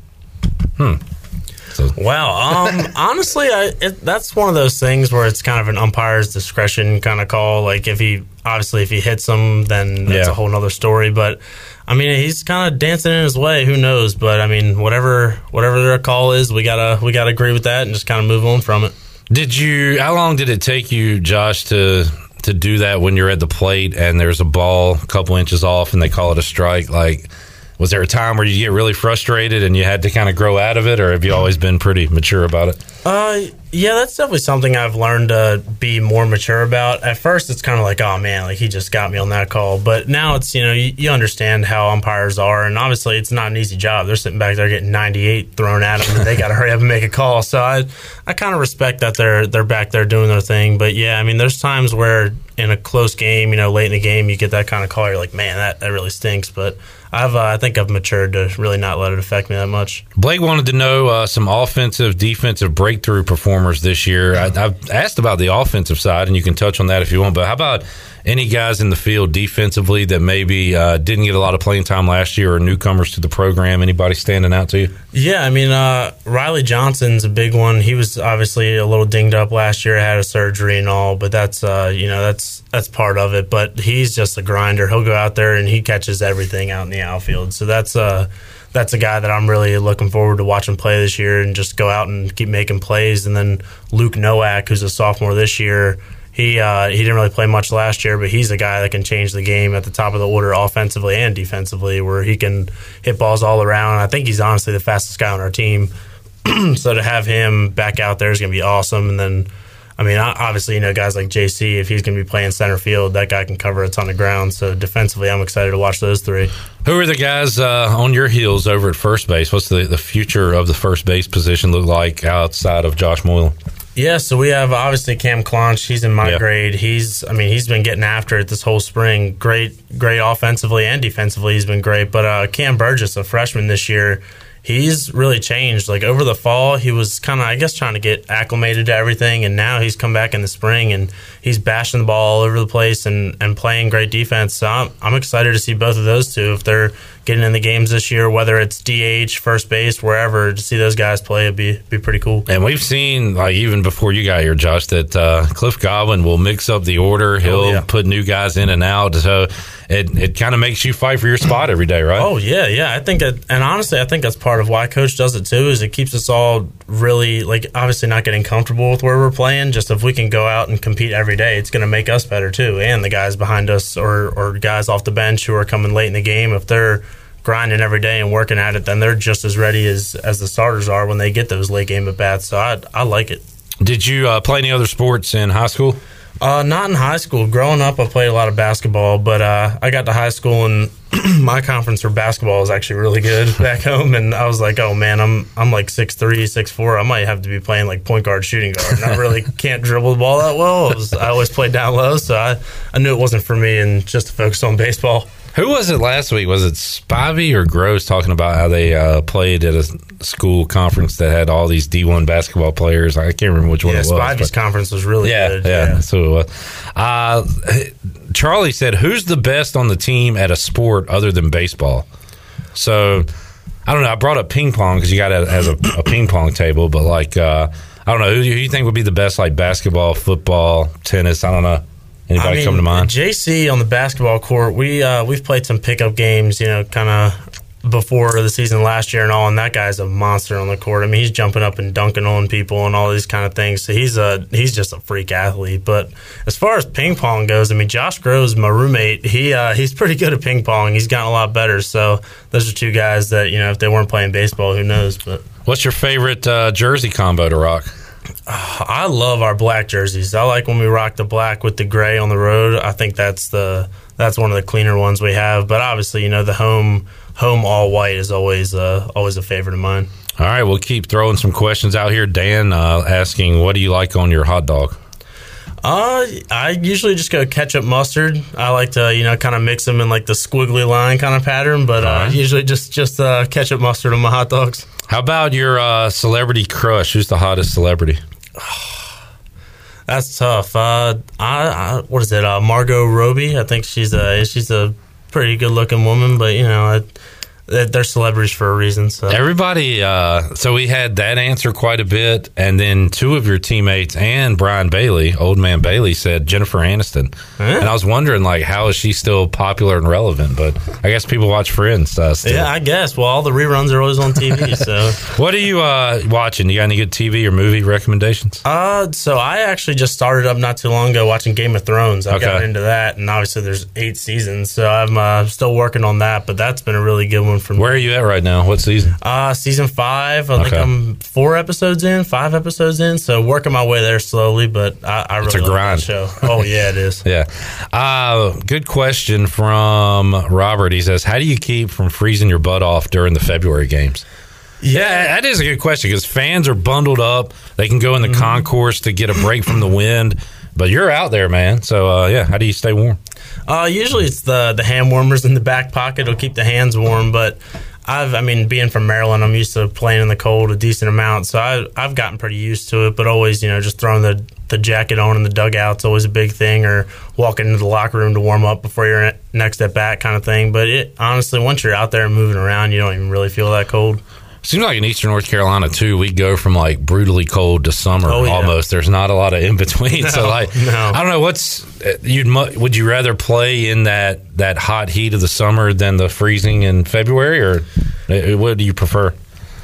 So Wow. Um, honestly, I, it, that's one of those things where it's kind of an umpire's discretion kind of call. Like if he obviously if he hits him, then that's Yeah. a whole nother story. But I mean, he's kind of dancing in his way. Who knows? But I mean, whatever whatever their call is, we gotta we gotta agree with that and just kind of move on from it. Did you? How long did it take you, Josh, to to do that when you're at the plate and there's a ball a couple inches off and they call it a strike? Like, was there a time where you get really frustrated and you had to kind of grow out of it, or have you always been pretty mature about it? Uh, yeah, that's definitely something I've learned to be more mature about. At first, it's kind of like, oh man, like he just got me on that call. But now it's you know you, you understand how umpires are, and obviously it's not an easy job. They're sitting back there getting 98 thrown at them, and they got to hurry up and make a call. So I I kind of respect that they're they're back there doing their thing. But yeah, I mean, there's times where in a close game, you know, late in the game, you get that kind of call. You're like, man, that, that really stinks. But I've uh, I think I've matured to really not let it affect me that much. Blake wanted to know uh, some offensive, defensive breakthrough performers this year. I, I've asked about the offensive side, and you can touch on that if you want. But how about any guys in the field defensively that maybe uh, didn't get a lot of playing time last year or newcomers to the program? Anybody standing out to you? Yeah, I mean, uh, Riley Johnson's a big one. He was obviously a little dinged up last year, had a surgery and all, but that's uh, you know that's that's part of it. But he's just a grinder. He'll go out there and he catches everything out in the outfield. So that's uh, that's a guy that I'm really looking forward to watching play this year and just go out and keep making plays. And then Luke Nowak, who's a sophomore this year. He uh, he didn't really play much last year, but he's a guy that can change the game at the top of the order, offensively and defensively, where he can hit balls all around. I think he's honestly the fastest guy on our team. so to have him back out there is going to be awesome. And then, I mean, obviously, you know, guys like JC, if he's going to be playing center field, that guy can cover a ton of ground. So defensively, I'm excited to watch those three. Who are the guys uh, on your heels over at first base? What's the, the future of the first base position look like outside of Josh Moylan? Yeah, so we have obviously Cam Clonch. He's in my Yeah. grade. He's, I mean, he's been getting after it this whole spring. Great, great offensively and defensively. He's been great. But uh, Cam Burgess, a freshman this year, he's really changed. Like over the fall, he was kind of, I guess, trying to get acclimated to everything, and now he's come back in the spring and he's bashing the ball all over the place and, and playing great defense. So I'm, I'm excited to see both of those two if they're getting in the games this year, whether it's DH, first base, wherever. To see those guys play would be be pretty cool. And we've seen, like even before you got here, Josh, that uh, Cliff Godwin will mix up the order. He'll Oh, yeah. put new guys in and out. So it, it kind of makes you fight for your spot every day, right? Oh yeah, yeah. I think that, and honestly, I think that's part of why coach does it too. Is it keeps us all really like obviously not getting comfortable with where we're playing. Just if we can go out and compete every day, it's going to make us better too, and the guys behind us or or guys off the bench who are coming late in the game. If they're grinding every day and working at it, then they're just as ready as as the starters are when they get those late game at bats. So I I like it. Did you uh, play any other sports in high school? Uh, not in high school. Growing up, I played a lot of basketball, but uh, I got to high school and my conference for basketball is actually really good back home. And I was like, oh man, I'm I'm like six three, six four. I might have to be playing like point guard, shooting guard. And I really can't dribble the ball that well. I, was, I always played down low, so I, I knew it wasn't for me and just to focus on baseball. Who was it last week? Was it Spivey or Grosz talking about how they uh, played at a school conference that had all these D1 basketball players? I can't remember which one Yeah, it was. Spivey's but- conference was really yeah, good. yeah, that's what it was. Uh, Charlie said, "Who's the best on the team at a sport other than baseball?" So I don't know. I brought up ping pong because you got it as a, a ping pong table, but like uh, I don't know who, do you think would be the best, like basketball, football, tennis. I don't know. Anybody I mean, come to mind? JC on the basketball court, we uh, we've played some pickup games, you know, kind of before the season last year and all, and that guy's a monster on the court. I mean, he's jumping up and dunking on people and all these kind of things. So he's a he's just a freak athlete. But as far as ping pong goes, I mean, Josh Grosz, my roommate, he uh, he's pretty good at ping pong. He's gotten a lot better. So those are two guys that you know, if they weren't playing baseball, who knows? But What's your favorite uh, jersey combo to rock? I love our black jerseys. I like when we rock the black with the gray on the road. I think that's the that's one of the cleaner ones we have. But obviously, you know, the home home all white is always uh, always a favorite of mine. All right, we'll keep throwing some questions out here. Dan uh, asking, "What do you like on your hot dog?" Uh, I usually just go ketchup mustard. I like to you know kind of mix them in like the squiggly line kind of pattern, but uh, Alright. usually just just uh, ketchup mustard on my hot dogs. How about your uh, celebrity crush? Who's the hottest celebrity? That's tough. Uh, I, I what is it? Uh, Margot Robbie. I think she's a she's a pretty good looking woman, but you know, I, They're they're celebrities for a reason. So Everybody, uh, so we had that answer quite a bit, and then two of your teammates and Brian Bailey, old man Bailey, said Jennifer Aniston, and I was wondering like how is she still popular and relevant? But I guess people watch Friends. Uh, still. yeah, I guess. Well, all the reruns are always on TV. so What are you uh, watching? You got any good TV or movie recommendations? Uh, so I actually just started up not too long ago watching Game of Thrones. I got Okay. into that, and obviously there's eight seasons, so I'm uh, still working on that. But that's been a really good one for me. Where are you at right now? What season? Uh, season five. I think I'm four episodes in, five episodes in. So working my way there slowly, but I, I really It's a grind. show. Oh yeah, it is. Yeah. Uh, good question from Robert. He says, How do you keep from freezing your butt off during the February games? Yeah, that is a good question because fans are bundled up. They can go in the Mm-hmm. concourse to get a break from the wind, but you're out there, man. So, uh, yeah, how do you stay warm? Uh, usually it's the the hand warmers in the back pocket. It'll keep the hands warm, but. I've, I mean, being from Maryland, I'm used to playing in the cold a decent amount, so I, I've gotten pretty used to it. But always, you know, just throwing the, the jacket on in the dugout's always a big thing, or walking into the locker room to warm up before your next at bat, kind of thing. But it honestly, once you're out there and moving around, you don't even really feel that cold. Seems like in Eastern North Carolina too, we go from like brutally cold to summer Oh, yeah. almost. There's not a lot of in between. so like, no. I don't know what's uh, you'd would you rather play in that that hot heat of the summer than the freezing in February, or uh, what do you prefer?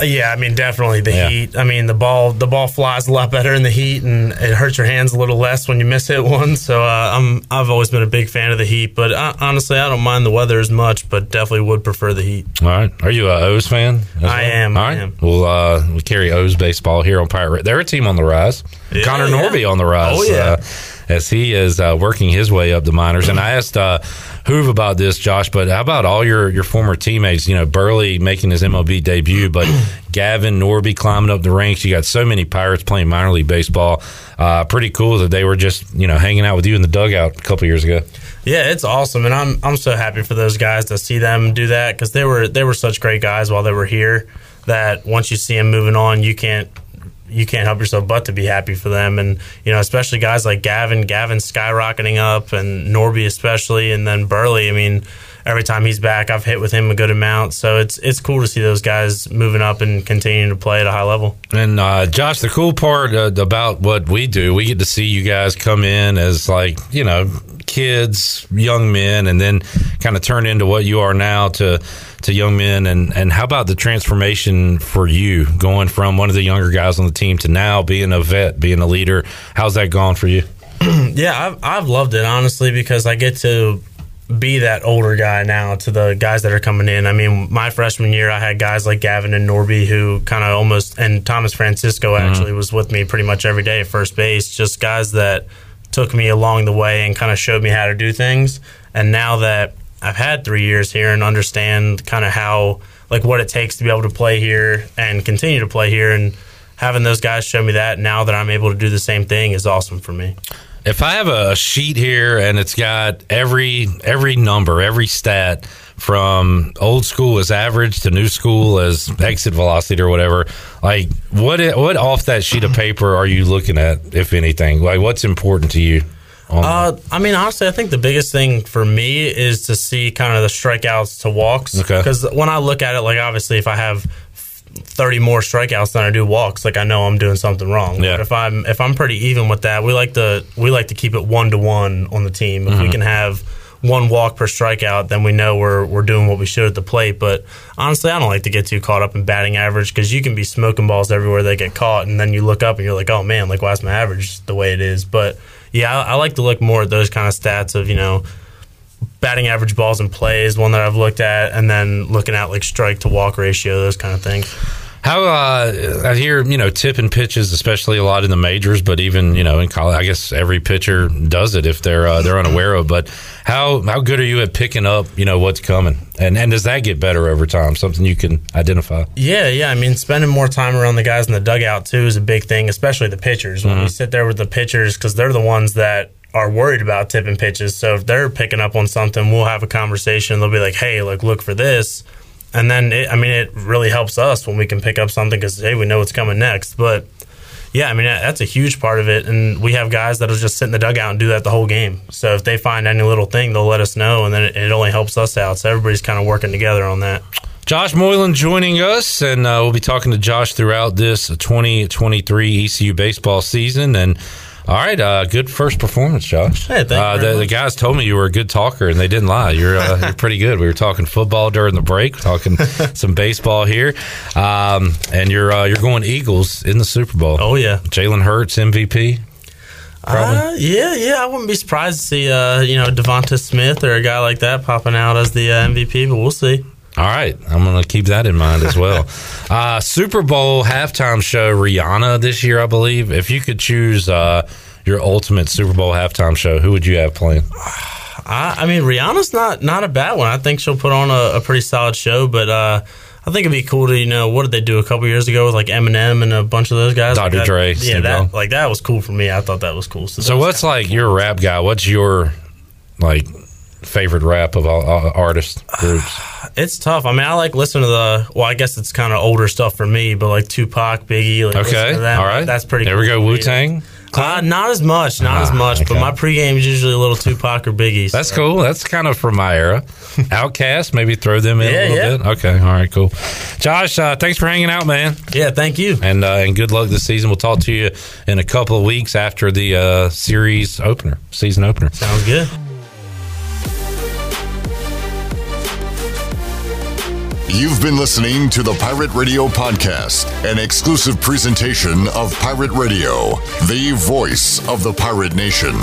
Yeah, I mean, definitely the Yeah. heat. I mean, the ball the ball flies a lot better in the heat, and it hurts your hands a little less when you miss hit one. So uh, I'm I've always been a big fan of the heat, but uh, honestly, I don't mind the weather as much, but definitely would prefer the heat. All right, are you a O's fan? as I am, All I right, am. well, uh, we carry O's baseball here on Pirate. They're a team on the rise. Yeah, Connor yeah. Norby on the rise. Oh, yeah. uh, as he is uh, working his way up the minors. And I asked uh, Hoove about this, Josh, but how about all your, your former teammates? You know, Burley making his MLB debut, but Gavin Norby climbing up the ranks. You got so many Pirates playing minor league baseball. Uh, pretty cool that they were just, you know, hanging out with you in the dugout a couple years ago. Yeah, it's awesome, and I'm I'm so happy for those guys to see them do that because they were they were such great guys while they were here. That once you see them moving on, you can't you can't help yourself but to be happy for them, and you know especially guys like Gavin, Gavin skyrocketing up, and Norby especially, and then Burley. I mean, every time he's back, I've hit with him a good amount, so it's it's cool to see those guys moving up and continuing to play at a high level. And uh, Josh, the cool part uh, about what we do, we get to see you guys come in as like you know kids, young men, and then kind of turn into what you are now to to young men. And and how about the transformation for you going from one of the younger guys on the team to now being a vet, being a leader? How's that gone for you? Yeah, I've, I've loved it honestly because I get to be that older guy now to the guys that are coming in. I mean, my freshman year, I had guys like Gavin and Norby who kind of almost, and Thomas Francisco mm-hmm. actually was with me pretty much every day at first base. Just guys that took me along the way and kind of showed me how to do things. And now that I've had three years here and understand kind of how, like, what it takes to be able to play here and continue to play here and having those guys show me that now that I'm able to do the same thing is awesome for me. If I have a sheet here and it's got every every number, every stat from old school as average to new school as exit velocity or whatever, like what what off that sheet of paper are you looking at, if anything? Like what's important to you? On Uh, I mean, honestly, I think the biggest thing for me is to see kind of the strikeouts to walks. Okay. Because when I look at it, like obviously, if I have thirty more strikeouts than I do walks, like I know I'm doing something wrong. Yeah. But if I'm if I'm pretty even with that, we like to we like to keep it one to one on the team. If we can have one walk per strikeout, then we know we're we're doing what we should at the plate. But honestly, I don't like to get too caught up in batting average because you can be smoking balls everywhere they get caught, and then you look up and you're like, oh man, like why is my average the way it is? But yeah, I, I like to look more at those kind of stats of you know batting average balls in plays, one that I've looked at, and then looking at like strike to walk ratio, those kind of things. How uh, I hear you know tipping pitches, especially a lot in the majors, but even you know in college, I guess every pitcher does it if they're uh, they're unaware of. But how how good are you at picking up you know what's coming, and and does that get better over time? Something you can identify. Yeah, yeah. I mean, spending more time around the guys in the dugout too is a big thing, especially the pitchers. When we sit there with the pitchers, because they're the ones that are worried about tipping pitches. So if they're picking up on something, we'll have a conversation. They'll be like, "Hey, like look for this," and then it, I mean, it really helps us when we can pick up something because hey, we know what's coming next. But yeah, I mean that's a huge part of it, and we have guys that'll just sit in the dugout and do that the whole game. So if they find any little thing, they'll let us know, and then it, it only helps us out. So everybody's kind of working together on that. Josh Moylan joining us, and uh, we'll be talking to Josh throughout this 2023 ECU baseball season. And all right, uh, good first performance, Josh. Hey, thank uh, the, the guys told me you were a good talker, and they didn't lie. You're, uh, you're pretty good. We were talking football during the break, talking some baseball here, um, and you're uh, you're going Eagles in the Super Bowl. Oh yeah, Jalen Hurts MVP. Uh, yeah, yeah. I wouldn't be surprised to see uh, you know Devonta Smith or a guy like that popping out as the uh, MVP, but we'll see. All right, I'm going to keep that in mind as well. uh, Super Bowl halftime show Rihanna this year, I believe. If you could choose uh, your ultimate Super Bowl halftime show, who would you have playing? I, I mean, Rihanna's not not a bad one. I think she'll put on a, a pretty solid show, but uh, I think it'd be cool to you know what did they do a couple years ago with like Eminem and a bunch of those guys? Dr. Like Dre, yeah, Snoop that like that was cool for me. I thought that was cool. So, those what's like you're a rap guy? What's your like favorite rap of all, all artists groups? It's tough. I mean, I like listening to the. Well, I guess it's kind of older stuff for me, but like Tupac, Biggie. Like, Okay, all right, that's pretty. There cool we go. Wu Tang. Uh, not as much, not as Ah, much. okay. But my pregame is usually a little Tupac or Biggie. That's cool. That's kind of from my era. OutKast, maybe throw them in Yeah, a little yeah. bit. Okay, all right, cool. Josh, uh, thanks for hanging out, man. Yeah, thank you. and uh, and good luck this season. We'll talk to you in a couple of weeks after the uh, series opener, season opener. Sounds good. You've been listening to the Pirate Radio Podcast, an exclusive presentation of Pirate Radio, the voice of the pirate nation.